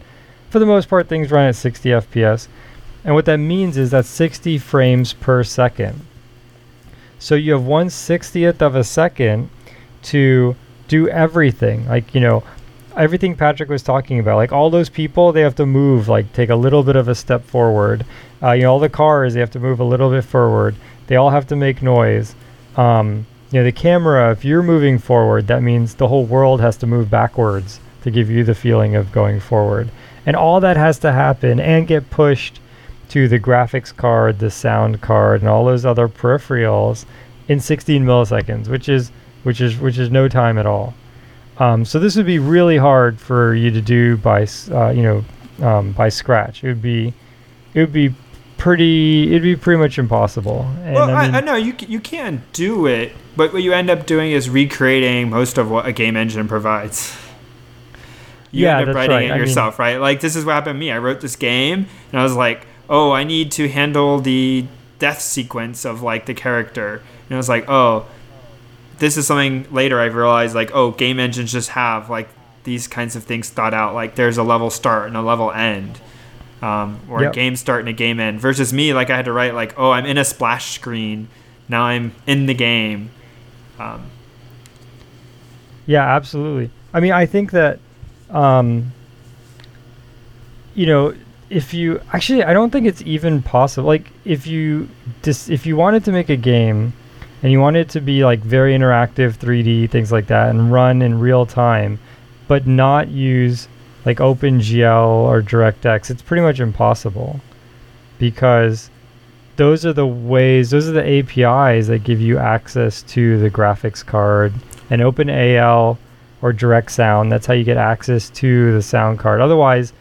for the most part things run at 60 FPS. And what that means is that 60 frames per second. So you have one sixtieth of a second to do everything. Like, you know, everything Patrick was talking about. Like all those people, they have to move, like take a little bit of a step forward. Uh, you know, all the cars, they have to move a little bit forward. They all have to make noise. Um, you know, the camera, if you're moving forward, that means the whole world has to move backwards to give you the feeling of going forward. And all that has to happen and get pushed to the graphics card, the sound card, and all those other peripherals in 16 milliseconds, which is which is which is no time at all. Um, so this would be really hard for you to do by uh, you know um, by scratch. It would be it would be pretty it'd be pretty much impossible. And well, I, mean, I, I know you you can do it, but what you end up doing is recreating most of what a game engine provides. You yeah, end up writing right. it I yourself, mean, right? Like this is what happened to me. I wrote this game and I was like, oh, I need to handle the death sequence of like the character, and I was like, oh, this is something later I realized like, oh, game engines just have like these kinds of things thought out. Like there's a level start and a level end. Um, or yep. a game start and a game end versus me like i had to write like oh i'm in a splash screen now i'm in the game um, yeah absolutely i mean i think that um, you know if you actually I don't think it's even possible like if you dis, if you wanted to make a game and you want it to be like very interactive 3D things like that and run in real time but not use like OpenGL or DirectX it's pretty much impossible because those are the ways those are the APIs that give you access to the graphics card and OpenAL or Direct Sound that's how you get access to the sound card. Otherwise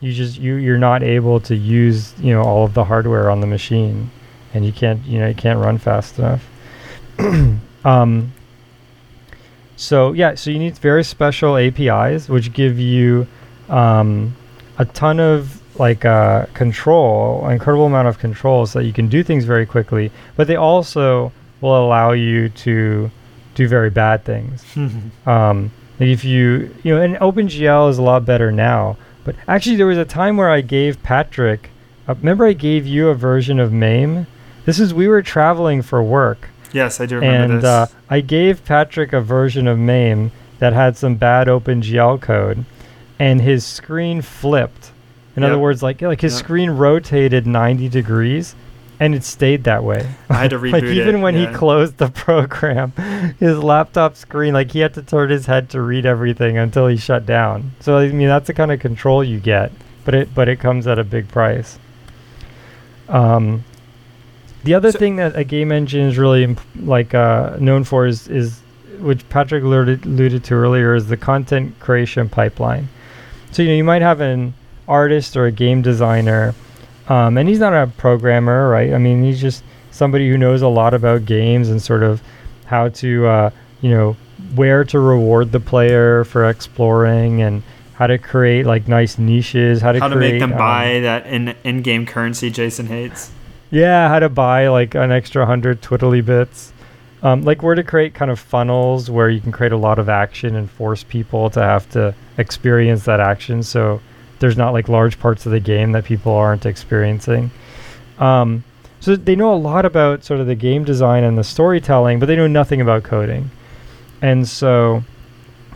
you just you you're not able to use you know all of the hardware on the machine. And you can't you know you can't run fast enough. Um, so yeah so you need very special apis which give you um, a ton of like uh, control an incredible amount of control so that you can do things very quickly but they also will allow you to do very bad things. Um, like if you you know and opengl is a lot better now but actually, there was a time where I gave Patrick. Uh, remember, I gave you a version of MAME. This is we were traveling for work. Yes, I do remember and, this. And uh, I gave Patrick a version of MAME that had some bad OpenGL code, and his screen flipped. In yep. other words, like like his yep. screen rotated 90 degrees, and it stayed that way. I had to reboot like even it, when yeah. he closed the program, his laptop screen, like he had to turn his head to read everything until he shut down. So I mean, that's the kind of control you get, but it but it comes at a big price. Um, the other so thing that a game engine is really imp- like uh, known for is is which Patrick alluded, alluded to earlier is the content creation pipeline. So you know you might have an artist or a game designer um, and he's not a programmer, right? I mean, he's just somebody who knows a lot about games and sort of how to, uh, you know, where to reward the player for exploring and how to create like nice niches, how to how create, to make them um, buy that in in-game currency Jason hates. Yeah, how to buy like an extra hundred twiddly bits. Um, like where to create kind of funnels where you can create a lot of action and force people to have to experience that action. So there's not like large parts of the game that people aren't experiencing. Um, so they know a lot about sort of the game design and the storytelling, but they know nothing about coding. And so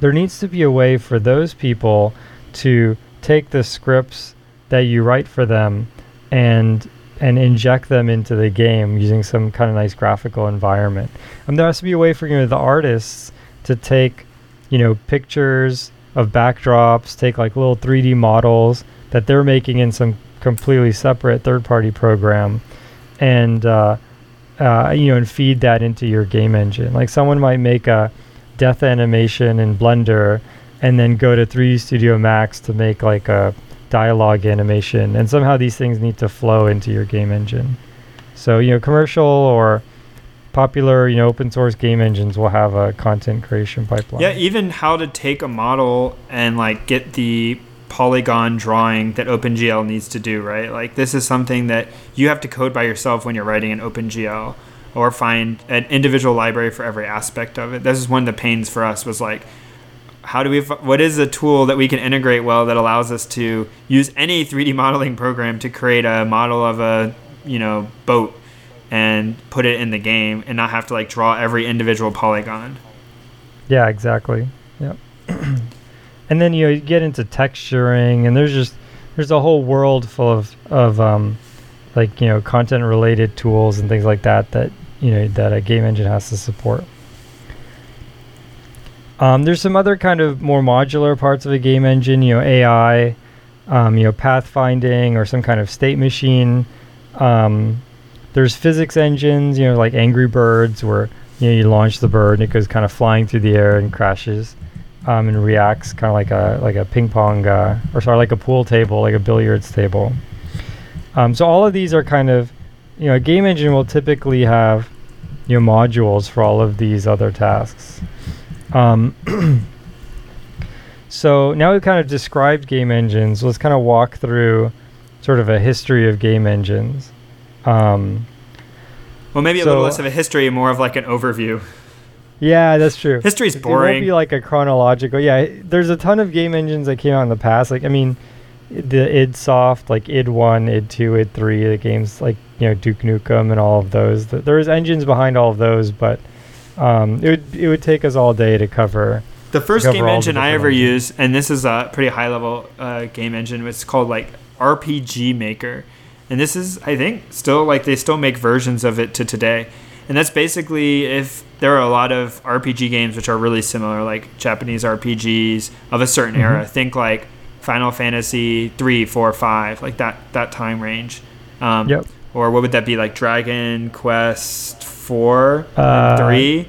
there needs to be a way for those people to take the scripts that you write for them and and inject them into the game using some kind of nice graphical environment. And there has to be a way for you know the artists to take, you know, pictures of backdrops, take like little 3D models that they're making in some completely separate third-party program, and uh, uh, you know, and feed that into your game engine. Like someone might make a death animation in Blender, and then go to 3D Studio Max to make like a dialogue animation, and somehow these things need to flow into your game engine. So you know, commercial or popular, you know, open source game engines will have a content creation pipeline. Yeah, even how to take a model and like get the polygon drawing that OpenGL needs to do, right? Like this is something that you have to code by yourself when you're writing an OpenGL or find an individual library for every aspect of it. This is one of the pains for us was like how do we what is a tool that we can integrate well that allows us to use any 3D modeling program to create a model of a you know boat and put it in the game and not have to like draw every individual polygon. Yeah, exactly. Yep. and then you know you get into texturing and there's just there's a whole world full of of um, like you know content related tools and things like that that you know that a game engine has to support. Um, there's some other kind of more modular parts of a game engine, you know, AI, um, you know, pathfinding or some kind of state machine. Um, there's physics engines, you know, like Angry Birds, where you know you launch the bird and it goes kind of flying through the air and crashes, um, and reacts kind of like a like a ping pong uh, or sorry, like a pool table, like a billiards table. Um, so all of these are kind of, you know, a game engine will typically have, you know, modules for all of these other tasks. Um, so now we've kind of described game engines. Let's kind of walk through sort of a history of game engines. Um, well, maybe a so- little less of a history, more of like an overview. yeah, that's true. History's boring. It won't be like a chronological. Yeah, there's a ton of game engines that came out in the past. Like, I mean, the id Soft, like id One, id Two, id Three, the games like you know Duke Nukem and all of those. Th- There's engines behind all of those, but um, it would it would take us all day to cover. The first cover game engine I ever used, and this is a pretty high level uh, game engine, it's called like RPG Maker. And this is, I think, still like they still make versions of it to today. And that's basically if there are a lot of RPG games which are really similar, like Japanese RPGs of a certain Mhm. era. Think like Final Fantasy three, four, five, like that that time range. Um, Yep. Or what would that be like? Dragon Quest four, Uh, three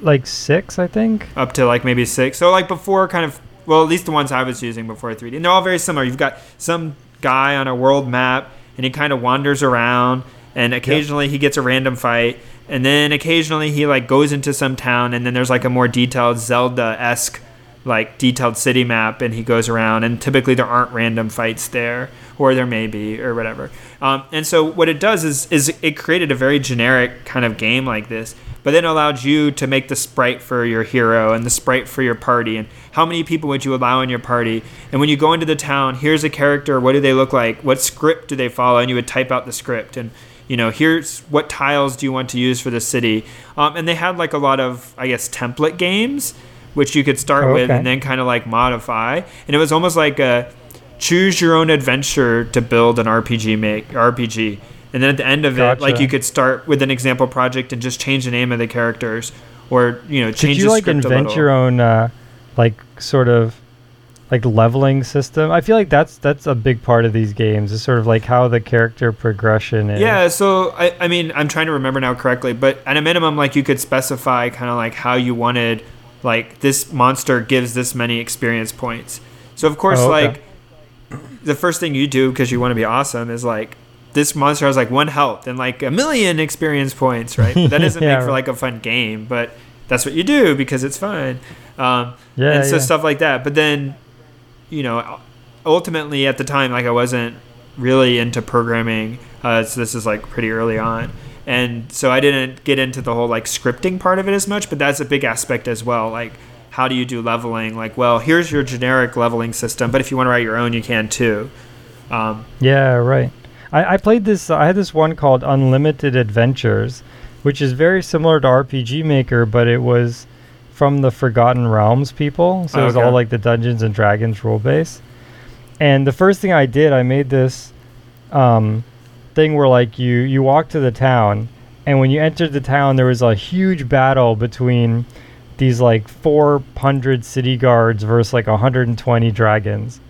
Like six, I think. up to like maybe six. So like before, kind of well, at least the ones I was using before 3D, and they're all very similar. You've got some guy on a world map, and he kind of wanders around, and occasionally he gets a random fight, and then occasionally he like goes into some town, and then there's like a more detailed Zelda esque like detailed city map and he goes around and typically there aren't random fights there or there may be or whatever. Um, and so what it does is is it created a very generic kind of game like this but then allowed you to make the sprite for your hero and the sprite for your party and how many people would you allow in your party? And when you go into the town here's a character what do they look like? What script do they follow? And you would type out the script and you know here's what tiles do you want to use for the city? Um, and they had like a lot of i guess template games which you could start Oh, with and then kind of like modify. And it was almost like a choose your own adventure to build an RPG make RPG. And then at the end of it, like you could start with an example project and just change the name of the characters, or you know Did change you the like script invent your own uh, like sort of like leveling system? I feel like that's that's a big part of these games. Is sort of like how the character progression is. Yeah, so I, I mean, I'm trying to remember now correctly, but at a minimum, like you could specify kind of like how you wanted, like this monster gives this many experience points. So of course, Oh, okay. like the first thing you do because you want to be awesome is like this monster has like one health and like a million experience points, right? That doesn't Yeah, make for like a fun game, but that's what you do because it's fun. Um, Yeah, and so yeah. stuff like that. But then, you know, ultimately at the time, like I wasn't really into programming. Uh, so this is like pretty early on. And so I didn't get into the whole like scripting part of it as much, but that's a big aspect as well. Like, how do you do leveling? Like, well, here's your generic leveling system, but if you want to write your own, you can too. Um, Yeah, right. I, I played this. I had this one called Unlimited Adventures, which is very similar to RPG Maker, but it was from the Forgotten Realms people. So it was all like the Dungeons and Dragons rule base. And the first thing I did, I made this um, thing where like you you walk to the town, and when you entered the town, there was a huge battle between these like 400 city guards versus like 120 dragons,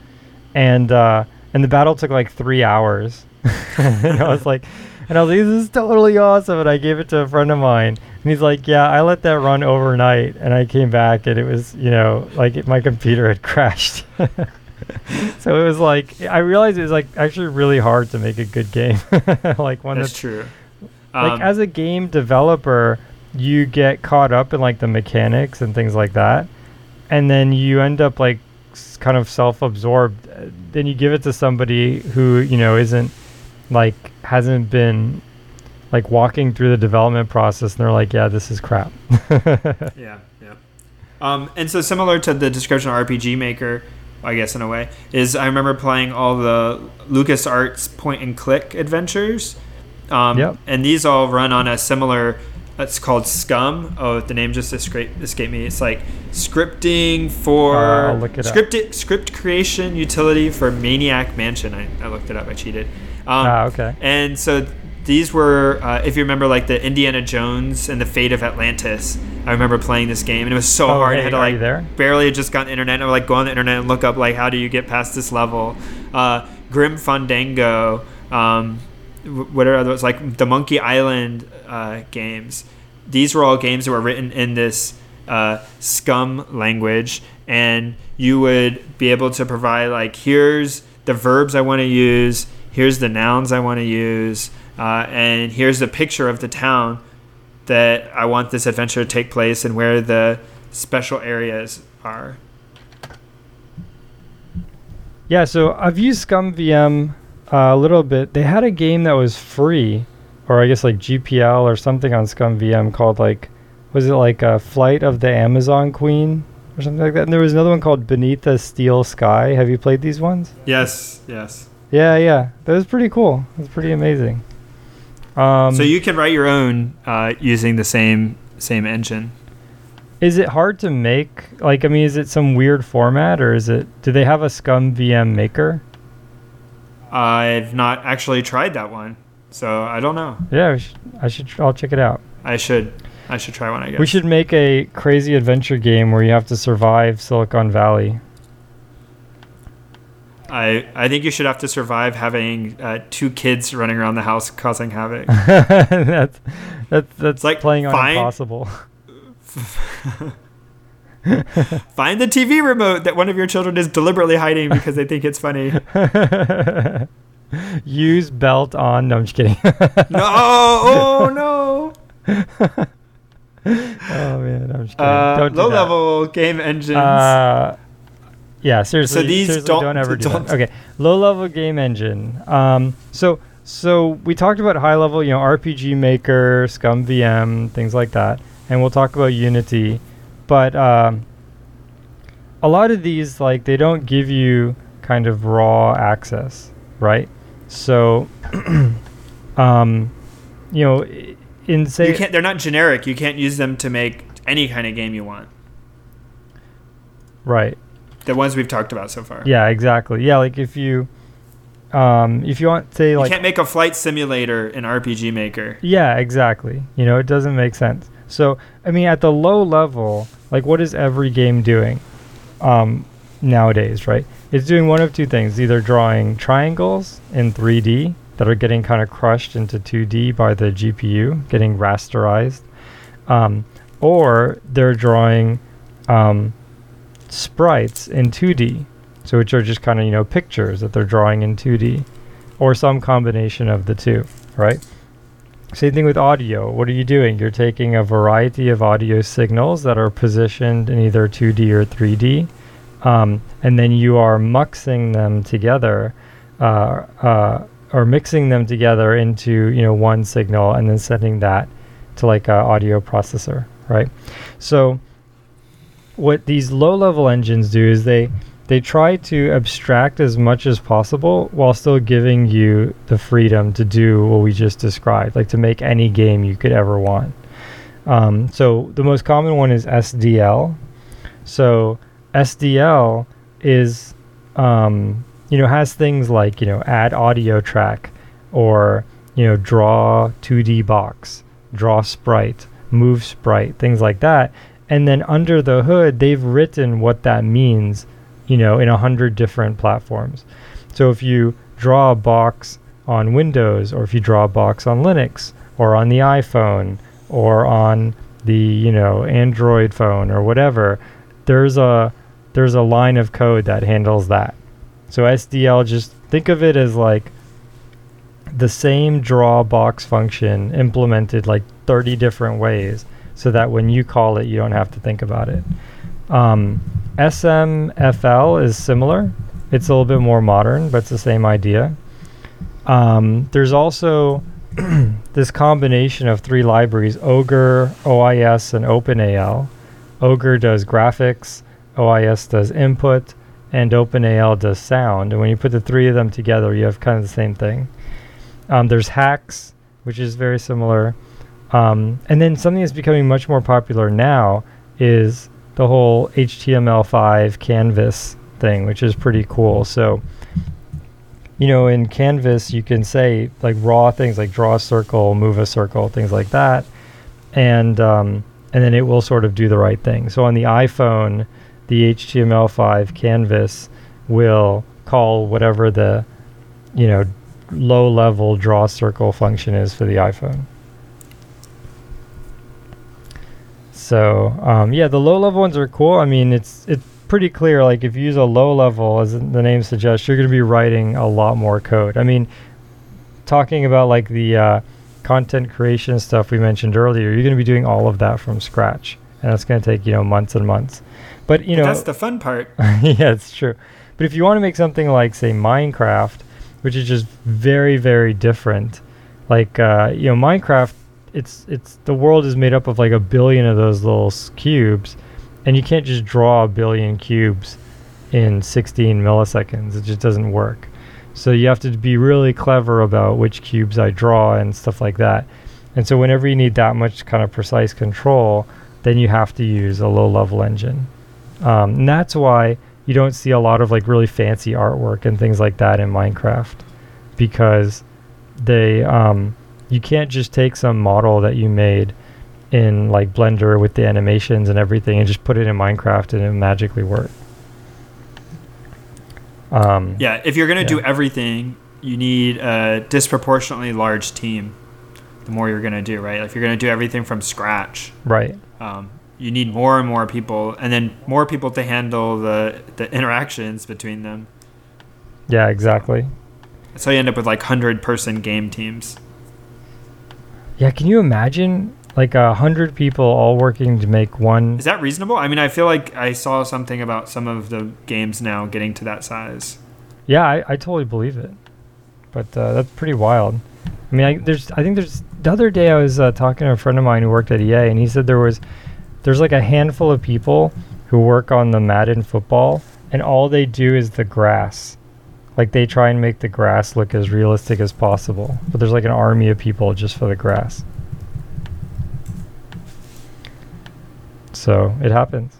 and uh, and the battle took like three hours. and I was like, and I was like, this is totally awesome. And I gave it to a friend of mine, and he's like, yeah, I let that run overnight, and I came back, and it was, you know, like it, my computer had crashed. so it was like I realized it was like actually really hard to make a good game, like one that's that's true. like Um, as a game developer you get caught up in like the mechanics and things like that and then you end up like s- kind of self-absorbed Uh, then you give it to somebody who you know isn't like hasn't been like walking through the development process and they're like yeah this is crap Yeah, yeah. Um, and so similar to the description of RPG Maker, I guess in a way, is I remember playing all the LucasArts point and click adventures. Um, Yep. And these all run on a similar. It's called SCUMM. Oh, the name just escaped, escaped me. It's like scripting for Uh, I'll look it up. script script creation utility for Maniac Mansion. I, I looked it up. I cheated. Um, ah okay and so these were, uh, if you remember, like the Indiana Jones and the Fate of Atlantis. I remember playing this game, and it was so Oh, hard. I had to like there? barely had just gotten internet. And I would like go on the internet and look up like how do you get past this level. Uh, Grim Fandango. Um, wh- what are those like the Monkey Island uh, games? These were all games that were written in this uh, SCUMM language, and you would be able to provide like here's the verbs I want to use, here's the nouns I want to use, uh, and here's a picture of the town that I want this adventure to take place and where the special areas are. Yeah, so I've used ScummVM uh, a little bit. They had a game that was free, or I guess like GPL or something on ScummVM called like, was it like a Flight of the Amazon Queen or something like that? And there was another one called Beneath a Steel Sky. Have you played these ones? Yes, yes. Yeah, yeah, that was pretty cool. It was pretty amazing. Um, so you can write your own uh, using the same same engine. is it hard to make? Like, I mean, is it some weird format, or is it? Do they have a ScummVM maker? I've not actually tried that one, so I don't know. Yeah, we should, I should. I'll check it out. I should I should try one. I guess We should make a crazy adventure game where you have to survive Silicon Valley. I I think you should have to survive having uh, two kids running around the house causing havoc. that's that's that's like, playing on fine. impossible. Find the TV remote that one of your children is deliberately hiding because they think it's funny. Use belt on. No, I'm just kidding. No, oh no. oh man, I'm just kidding. Uh, don't do low that. level game engines. Uh, yeah, seriously. So these seriously, don't- don't, ever do don't- that. Okay, low level game engine. Um, so so we talked about high level, you know, RPG Maker, ScummVM, things like that, and we'll talk about Unity, but um, a lot of these like they don't give you kind of raw access, right? So, um, you know, in say you can't. They're not generic. You can't use them to make any kind of game you want. right. The ones we've talked about so far. Yeah, exactly. Yeah, like if you um if you want say like You can't make a flight simulator in RPG Maker. Yeah, exactly. You know, it doesn't make sense. So, I mean at the low level, like what is every game doing um nowadays, right? It's doing one of two things, either drawing triangles in 3D that are getting kind of crushed into 2D by the GPU, getting rasterized. Um, or they're drawing um, sprites in 2D, so which are just kind of you know pictures that they're drawing in 2D, or some combination of the two, right? Same thing with audio. What are you doing? You're taking a variety of audio signals that are positioned in either 2D or 3D, um, and then you are muxing them together uh, uh, or mixing them together into you know one signal and then sending that to like a audio processor, right? So what these low-level engines do is they they try to abstract as much as possible while still giving you the freedom to do what we just described, like to make any game you could ever want. Um, so the most common one is SDL. So SDL is, um, you know, has things like you know add audio track or you know draw 2D box, draw sprite, move sprite, things like that. And then under the hood, they've written what that means you know, in a hundred different platforms. So if you draw a box on Windows, or if you draw a box on Linux, or on the iPhone, or on the you know Android phone or whatever, there's a there's a line of code that handles that. So SDL, just think of it as like the same draw box function implemented like 30 different ways, so that when you call it, you don't have to think about it. Um, SFML is similar. It's a little bit more modern, but it's the same idea. Um, there's also this combination of three libraries Ogre, OIS, and OpenAL. Ogre does graphics, OIS does input, and OpenAL does sound. And when you put the three of them together, you have kind of the same thing. Um, there's Haxe, which is very similar. Um, and then something that's becoming much more popular now is the whole HTML5 canvas thing, which is pretty cool. So, you know, in Canvas, you can say like raw things like draw a circle, move a circle, things like that, and um, and then it will sort of do the right thing. So on the iPhone, the HTML5 canvas will call whatever the you know low level draw circle function is for the iPhone. So um, yeah, the low level ones are cool. I mean, it's it's pretty clear. Like if you use a low level, as the name suggests, you're going to be writing a lot more code. I mean, talking about like the uh, content creation stuff we mentioned earlier, you're going to be doing all of that from scratch, and that's going to take you know months and months. But you But know, that's the fun part. yeah, it's true. But if you want to make something like, say, Minecraft, which is just very, very different, like uh, you know, Minecraft, it's it's the world is made up of like a billion of those little cubes, and you can't just draw a billion cubes in 16 milliseconds. It just doesn't work. So you have to be really clever about which cubes I draw and stuff like that. And so whenever you need that much kind of precise control, then you have to use a low-level engine. Um, and that's why you don't see a lot of like really fancy artwork and things like that in Minecraft because they um, you can't just take some model that you made in like Blender with the animations and everything and just put it in Minecraft and it magically work. Um, Yeah, if you're going to Yeah. do everything, you need a disproportionately large team. The more you're going to do, right? If you're going to do everything from scratch, Right. um, you need more and more people, and then more people to handle the the interactions between them. Yeah. Exactly. So you end up with like hundred person game teams. Yeah. Can you imagine like a hundred people all working to make one? Is that reasonable? I mean, I feel like I saw something about some of the games now getting to that size. Yeah, I, I totally believe it. But uh, that's pretty wild. I mean, I, there's I think there's the other day I was uh, talking to a friend of mine who worked at EA, and he said there was there's like a handful of people who work on the Madden football, and all they do is the grass. Like they try and make the grass look as realistic as possible, but there's like an army of people just for the grass. So it happens.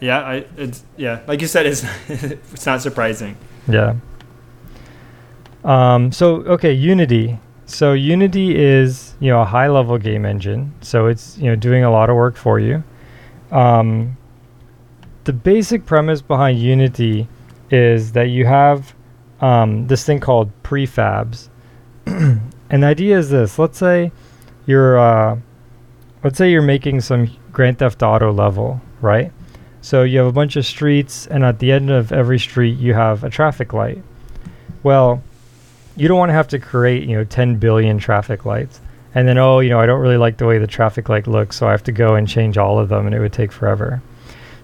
Yeah, I it's yeah, like you said, it's it's not surprising. Yeah. Um, so okay, Unity. So Unity is you know a high level game engine. So it's you know doing a lot of work for you. Um, the basic premise behind Unity is that you have um, this thing called prefabs, and the idea is this: let's say you're uh, let's say you're making some Grand Theft Auto level, right? So you have a bunch of streets, and at the end of every street, you have a traffic light. Well, you don't want to have to create, you know, 10 billion traffic lights. And then, oh, you know, I don't really like the way the traffic light looks, so I have to go and change all of them, and it would take forever.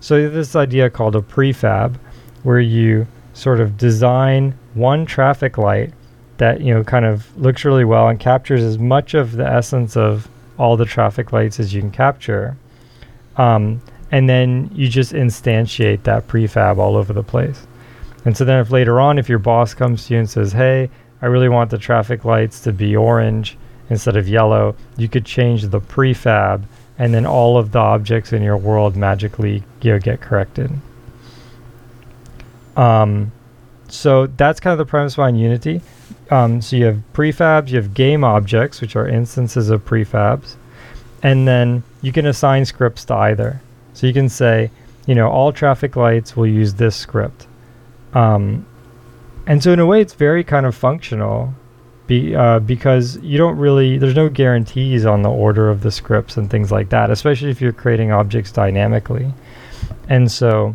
So this idea called a prefab, where you sort of design one traffic light that you know kind of looks really well and captures as much of the essence of all the traffic lights as you can capture. Um, and then you just instantiate that prefab all over the place. And so then if later on if your boss comes to you and says, "Hey, I really want the traffic lights to be orange instead of yellow," you could change the prefab and then all of the objects in your world magically you know, get corrected. Um, so that's kind of the premise behind Unity. Um, so you have prefabs, you have game objects, which are instances of prefabs, and then you can assign scripts to either. So you can say, you know, all traffic lights will use this script. Um, and so in a way, it's very kind of functional, be, uh, because you don't really there's no guarantees on the order of the scripts and things like that, especially if you're creating objects dynamically. And so,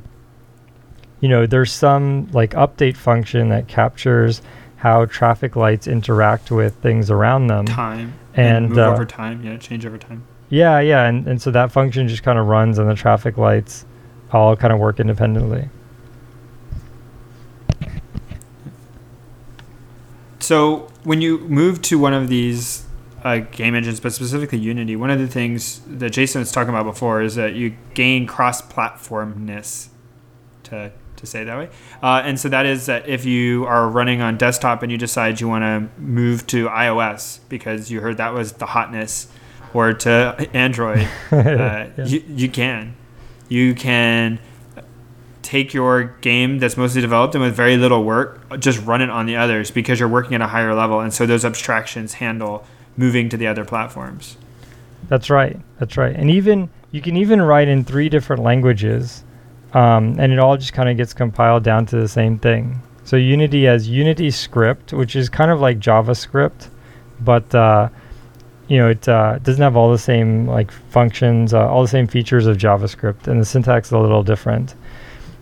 you know, there's some like update function that captures how traffic lights interact with things around them. Time And, move uh, over time. Yeah, change over time. Yeah, yeah, and, and so that function just kind of runs and the traffic lights all kind of work independently. So when you move to one of these uh, game engines, but specifically Unity, one of the things that Jason was talking about before is that you gain cross-platformness, to to say that way. Uh, and so that is that if you are running on desktop and you decide you want to move to iOS because you heard that was the hotness, or to Android, uh, Yeah. you, you can. You can take your game that's mostly developed and with very little work, just run it on the others because you're working at a higher level. And so those abstractions handle moving to the other platforms. That's right. That's right. And even you can even write in three different languages, um, and it all just kind of gets compiled down to the same thing. So Unity has Unity script, which is kind of like JavaScript, but uh, you know it uh, doesn't have all the same like functions, uh, all the same features of JavaScript, and the syntax is a little different.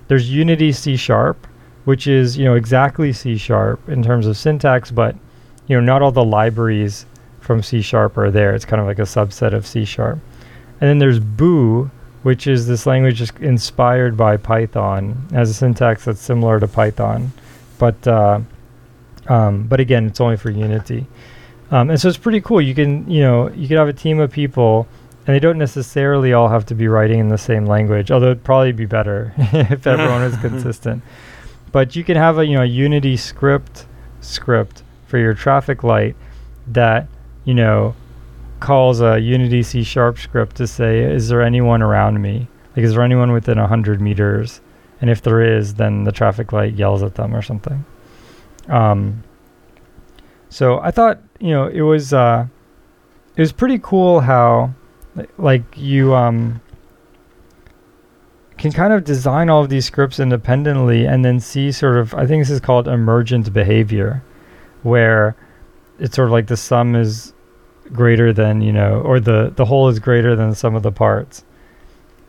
There's Unity C sharp, which is you know exactly C sharp in terms of syntax, but you know not all the libraries from C sharp are there. It's kind of like a subset of C sharp. And then there's Boo, which is this language is inspired by Python, has a syntax that's similar to Python, but uh, um, but again, it's only for Unity. Um, and so it's pretty cool. You can you know you could have a team of people, and they don't necessarily all have to be writing in the same language. Although it'd probably be better if everyone is consistent. But you can have a you know a Unity script script for your traffic light that you know calls a Unity C sharp script to say, is there anyone around me? Like, is there anyone within 100 meters? And if there is, then the traffic light yells at them or something. Um, so I thought, you know, it was, uh, it was pretty cool how, like, you, um, can kind of design all of these scripts independently and then see sort of, I think this is called emergent behavior, where it's sort of like the sum is greater than you know or the the whole is greater than sum of the parts.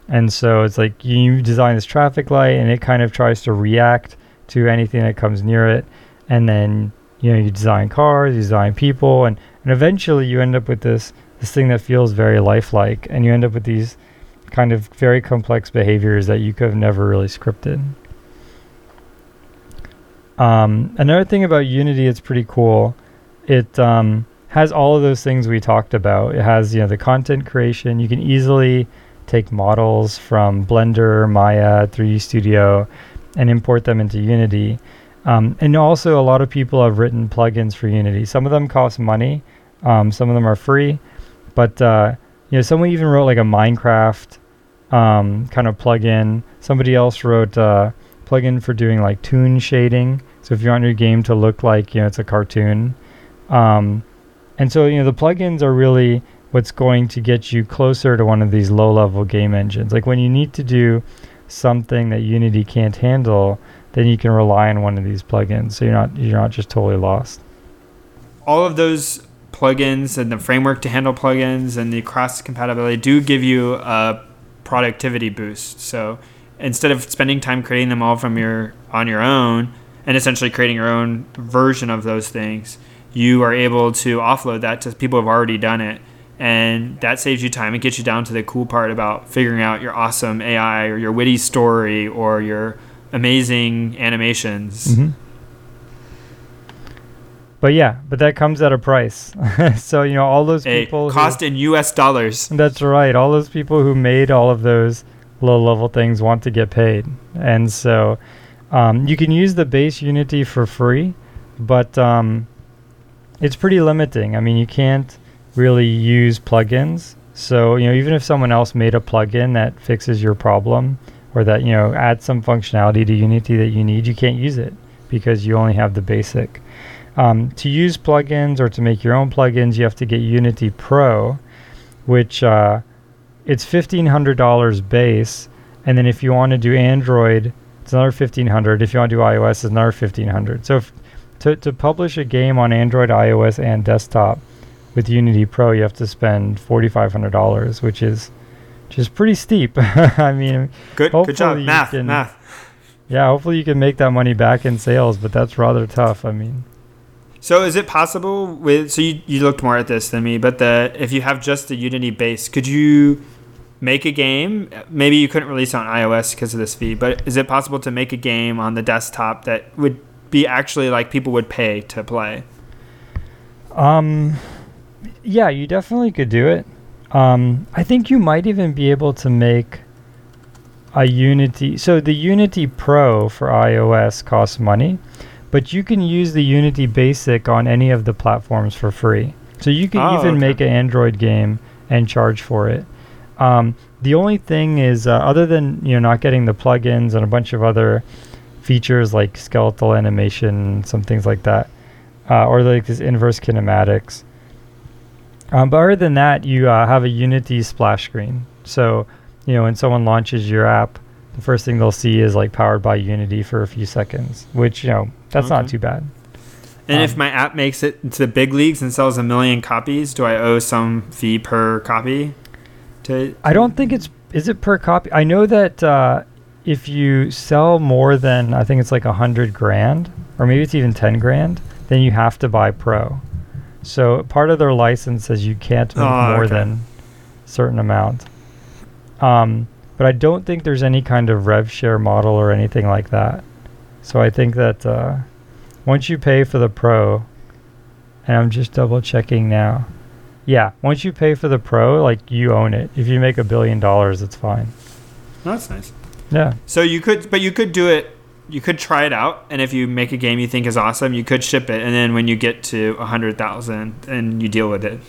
And so it's like you design this traffic light and it kind of tries to react to anything that comes near it. And then you know you design cars you design people and and eventually you end up with this this thing that feels very lifelike and you end up with these kind of very complex behaviors that you could have never really scripted. Um, another thing about unity it's pretty cool it um, has all of those things we talked about. It has, you know, the content creation. You can easily take models from Blender, Maya, 3D Studio, and import them into Unity. Um, and also, a lot of people have written plugins for Unity. Some of them cost money. Um, some of them are free. But uh, you know, someone even wrote like a Minecraft um, kind of plugin. Somebody else wrote a plugin for doing like toon shading. So if you want your game to look like you know it's a cartoon. Um, and so, you know, the plugins are really what's going to get you closer to one of these low level game engines. Like when you need to do something that Unity can't handle, then you can rely on one of these plugins. So you're not you're not just totally lost. all of those plugins and the framework to handle plugins and the cross compatibility do give you a productivity boost. So instead of spending time creating them all from your on your own and essentially creating your own version of those things, you are able to offload that to people who've already done it. And that saves you time. It gets you down to the cool part about figuring out your awesome AI or your witty story or your amazing animations. hmm But yeah, but that comes at a price. so you know all those A people. who- cost in U.S. dollars. That's right. All those people who made all of those low level things want to get paid. And so um, you can use the base Unity for free, but um, it's pretty limiting. I mean, you can't really use plugins. So, you know, even if someone else made a plugin that fixes your problem or that, you know, adds some functionality to Unity that you need, you can't use it because you only have the basic. Um, to use plugins or to make your own plugins, you have to get Unity Pro, which uh, it's fifteen hundred dollars base, and then if you want to do Android, it's another fifteen hundred. If you want to do iOS, it's another fifteen hundred. So if, to to publish a game on Android, iOS, and desktop with Unity Pro, you have to spend forty five hundred dollars, which is just pretty steep. I mean, Good, good job. Math, can- math. yeah, hopefully you can make that money back in sales, but that's rather tough. I mean, So is it possible with so you, you looked more at this than me, but the if you have just the Unity base, could you make a game? Maybe you couldn't release on iOS because of this fee, but is it possible to make a game on the desktop that would be actually like people would pay to play? Um, yeah, you definitely could do it. Um, I think you might even be able to make a Unity. So the Unity Pro for iOS costs money, but you can use the Unity Basic on any of the platforms for free. So you can Oh, even okay. make an Android game and charge for it. Um, the only thing is, uh, other than you know not getting the plugins and a bunch of other features like skeletal animation, some things like that, uh, or like this inverse kinematics. Um, but other than that, you uh, have a Unity splash screen. So, you know, when someone launches your app, the first thing they'll see is like powered by Unity for a few seconds, which, you know, that's not too bad. And if Um, my app makes it to the big leagues and sells a million copies, do I owe some fee per copy? To I don't think it's, is it per copy? I know that uh, if you sell more than, I think it's like a hundred grand, or maybe it's even 10 grand, then you have to buy Pro. So part of their license says you can't make Oh, more okay. than certain amount. Um, but I don't think there's any kind of rev share model or anything like that. So I think that uh, once you pay for the pro, and I'm just double checking now. Yeah, once you pay for the pro, like you own it. If you make a billion dollars, it's fine. That's nice. Yeah. So you could, but you could do it. You could try it out, and if you make a game you think is awesome, you could ship it, and then when you get to a hundred thousand, and you deal with it.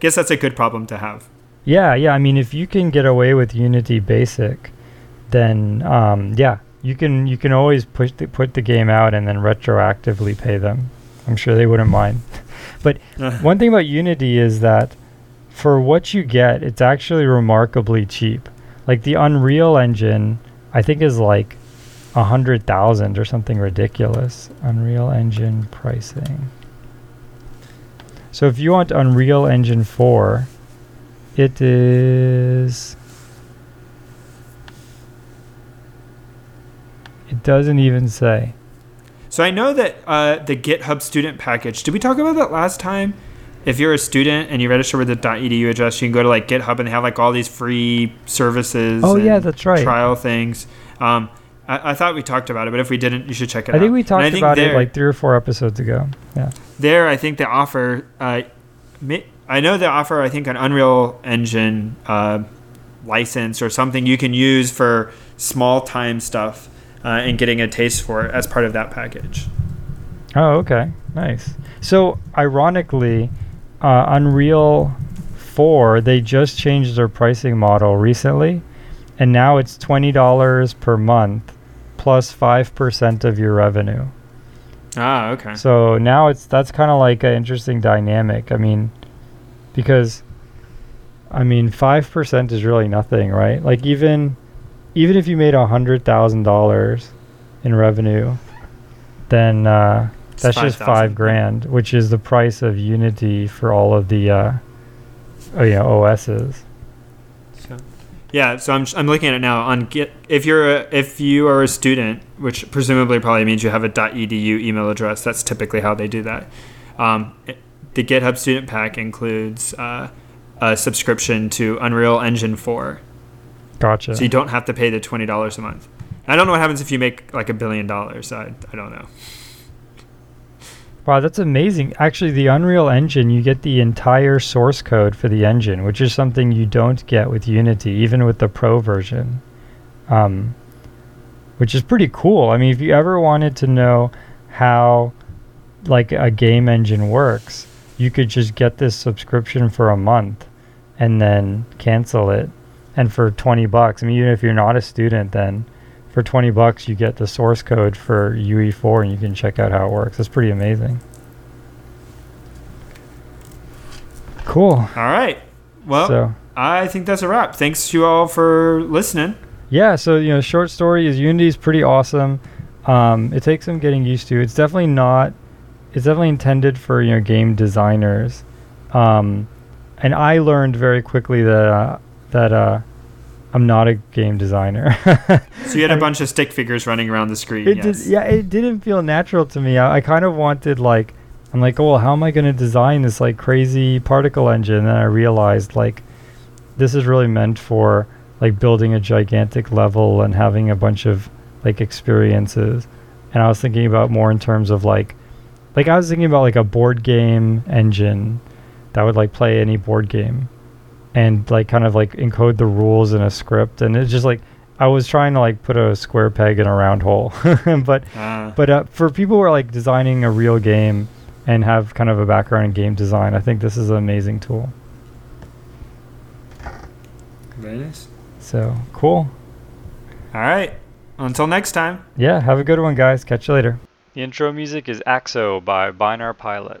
Guess that's a good problem to have. Yeah, yeah. I mean, if you can get away with Unity Basic, then um, yeah, you can you can always push the, put the game out and then retroactively pay them. I'm sure they wouldn't mind. but one thing about Unity is that for what you get, it's actually remarkably cheap. Like the Unreal Engine, I think is like a hundred thousand or something ridiculous. Unreal Engine pricing. So if you want Unreal Engine 4, it is. It doesn't even say. So I know that uh, the GitHub student package. Did we talk about that last time? If you're a student and you register with the .edu address, you can go to like GitHub and they have like all these free services. Oh, yeah, that's right. Trial things. Um, I, I thought we talked about it, but if we didn't, you should check it I out. I think we talked think about it like three or four episodes ago. Yeah. there i think they offer uh, i know they offer i think an unreal engine uh, license or something you can use for small time stuff uh, and getting a taste for it as part of that package Oh, okay. Nice. So, ironically, uh, Unreal 4, they just changed their pricing model recently, and now it's $20 per month plus 5% of your revenue. ah okay So now it's that's kind of like an interesting dynamic. I mean, because I mean, five percent is really nothing, right? Like even even if you made a hundred thousand dollars in revenue, then uh, That's just 5,000. five grand, which is the price of Unity for all of the uh, oh, know OSs. So, yeah, so I'm, I'm looking at it now on Git. If you're a, if you are a student, which presumably probably means you have a .edu email address, that's typically how they do that. Um, it- the GitHub Student Pack includes uh, a subscription to Unreal Engine 4, Gotcha. so you don't have to pay the twenty dollars a month. I don't know what happens if you make like a billion dollars. I I don't know. Wow, that's amazing. Actually, the Unreal Engine, you get the entire source code for the engine, which is something you don't get with Unity, even with the Pro version. Um, which is pretty cool. I mean, if you ever wanted to know how like a game engine works, you could just get this subscription for a month and then cancel it. And for 20 bucks, I mean, even if you're not a student, then for 20 bucks you get the source code for UE4 and you can check out how it works. It's pretty amazing. Cool. All right. Well, So, I think that's a wrap. Thanks to you all for listening. yeah, so you know, short story is Unity is pretty awesome. Um, it takes some getting used to. It's definitely not. It's definitely intended for you know game designers. Um, and I learned very quickly that uh, that uh, I'm not a game designer. So you had a bunch of stick figures running around the screen. It yes. did, yeah, it didn't feel natural to me. I, I kind of wanted like, I'm like, oh, well, how am I going to design this like crazy particle engine? And I realized like, this is really meant for like building a gigantic level and having a bunch of like experiences. And I was thinking about more in terms of like, like I was thinking about like a board game engine that would like play any board game and like kind of like encode the rules in a script. And it's just like, I was trying to like put a square peg in a round hole, but Uh, but uh, for people who are like designing a real game and have kind of a background in game design, I think this is an amazing tool. very nice. So cool. All right. Until next time. Yeah, have a good one, guys. Catch you later. The intro music is AXO by Binärpilot.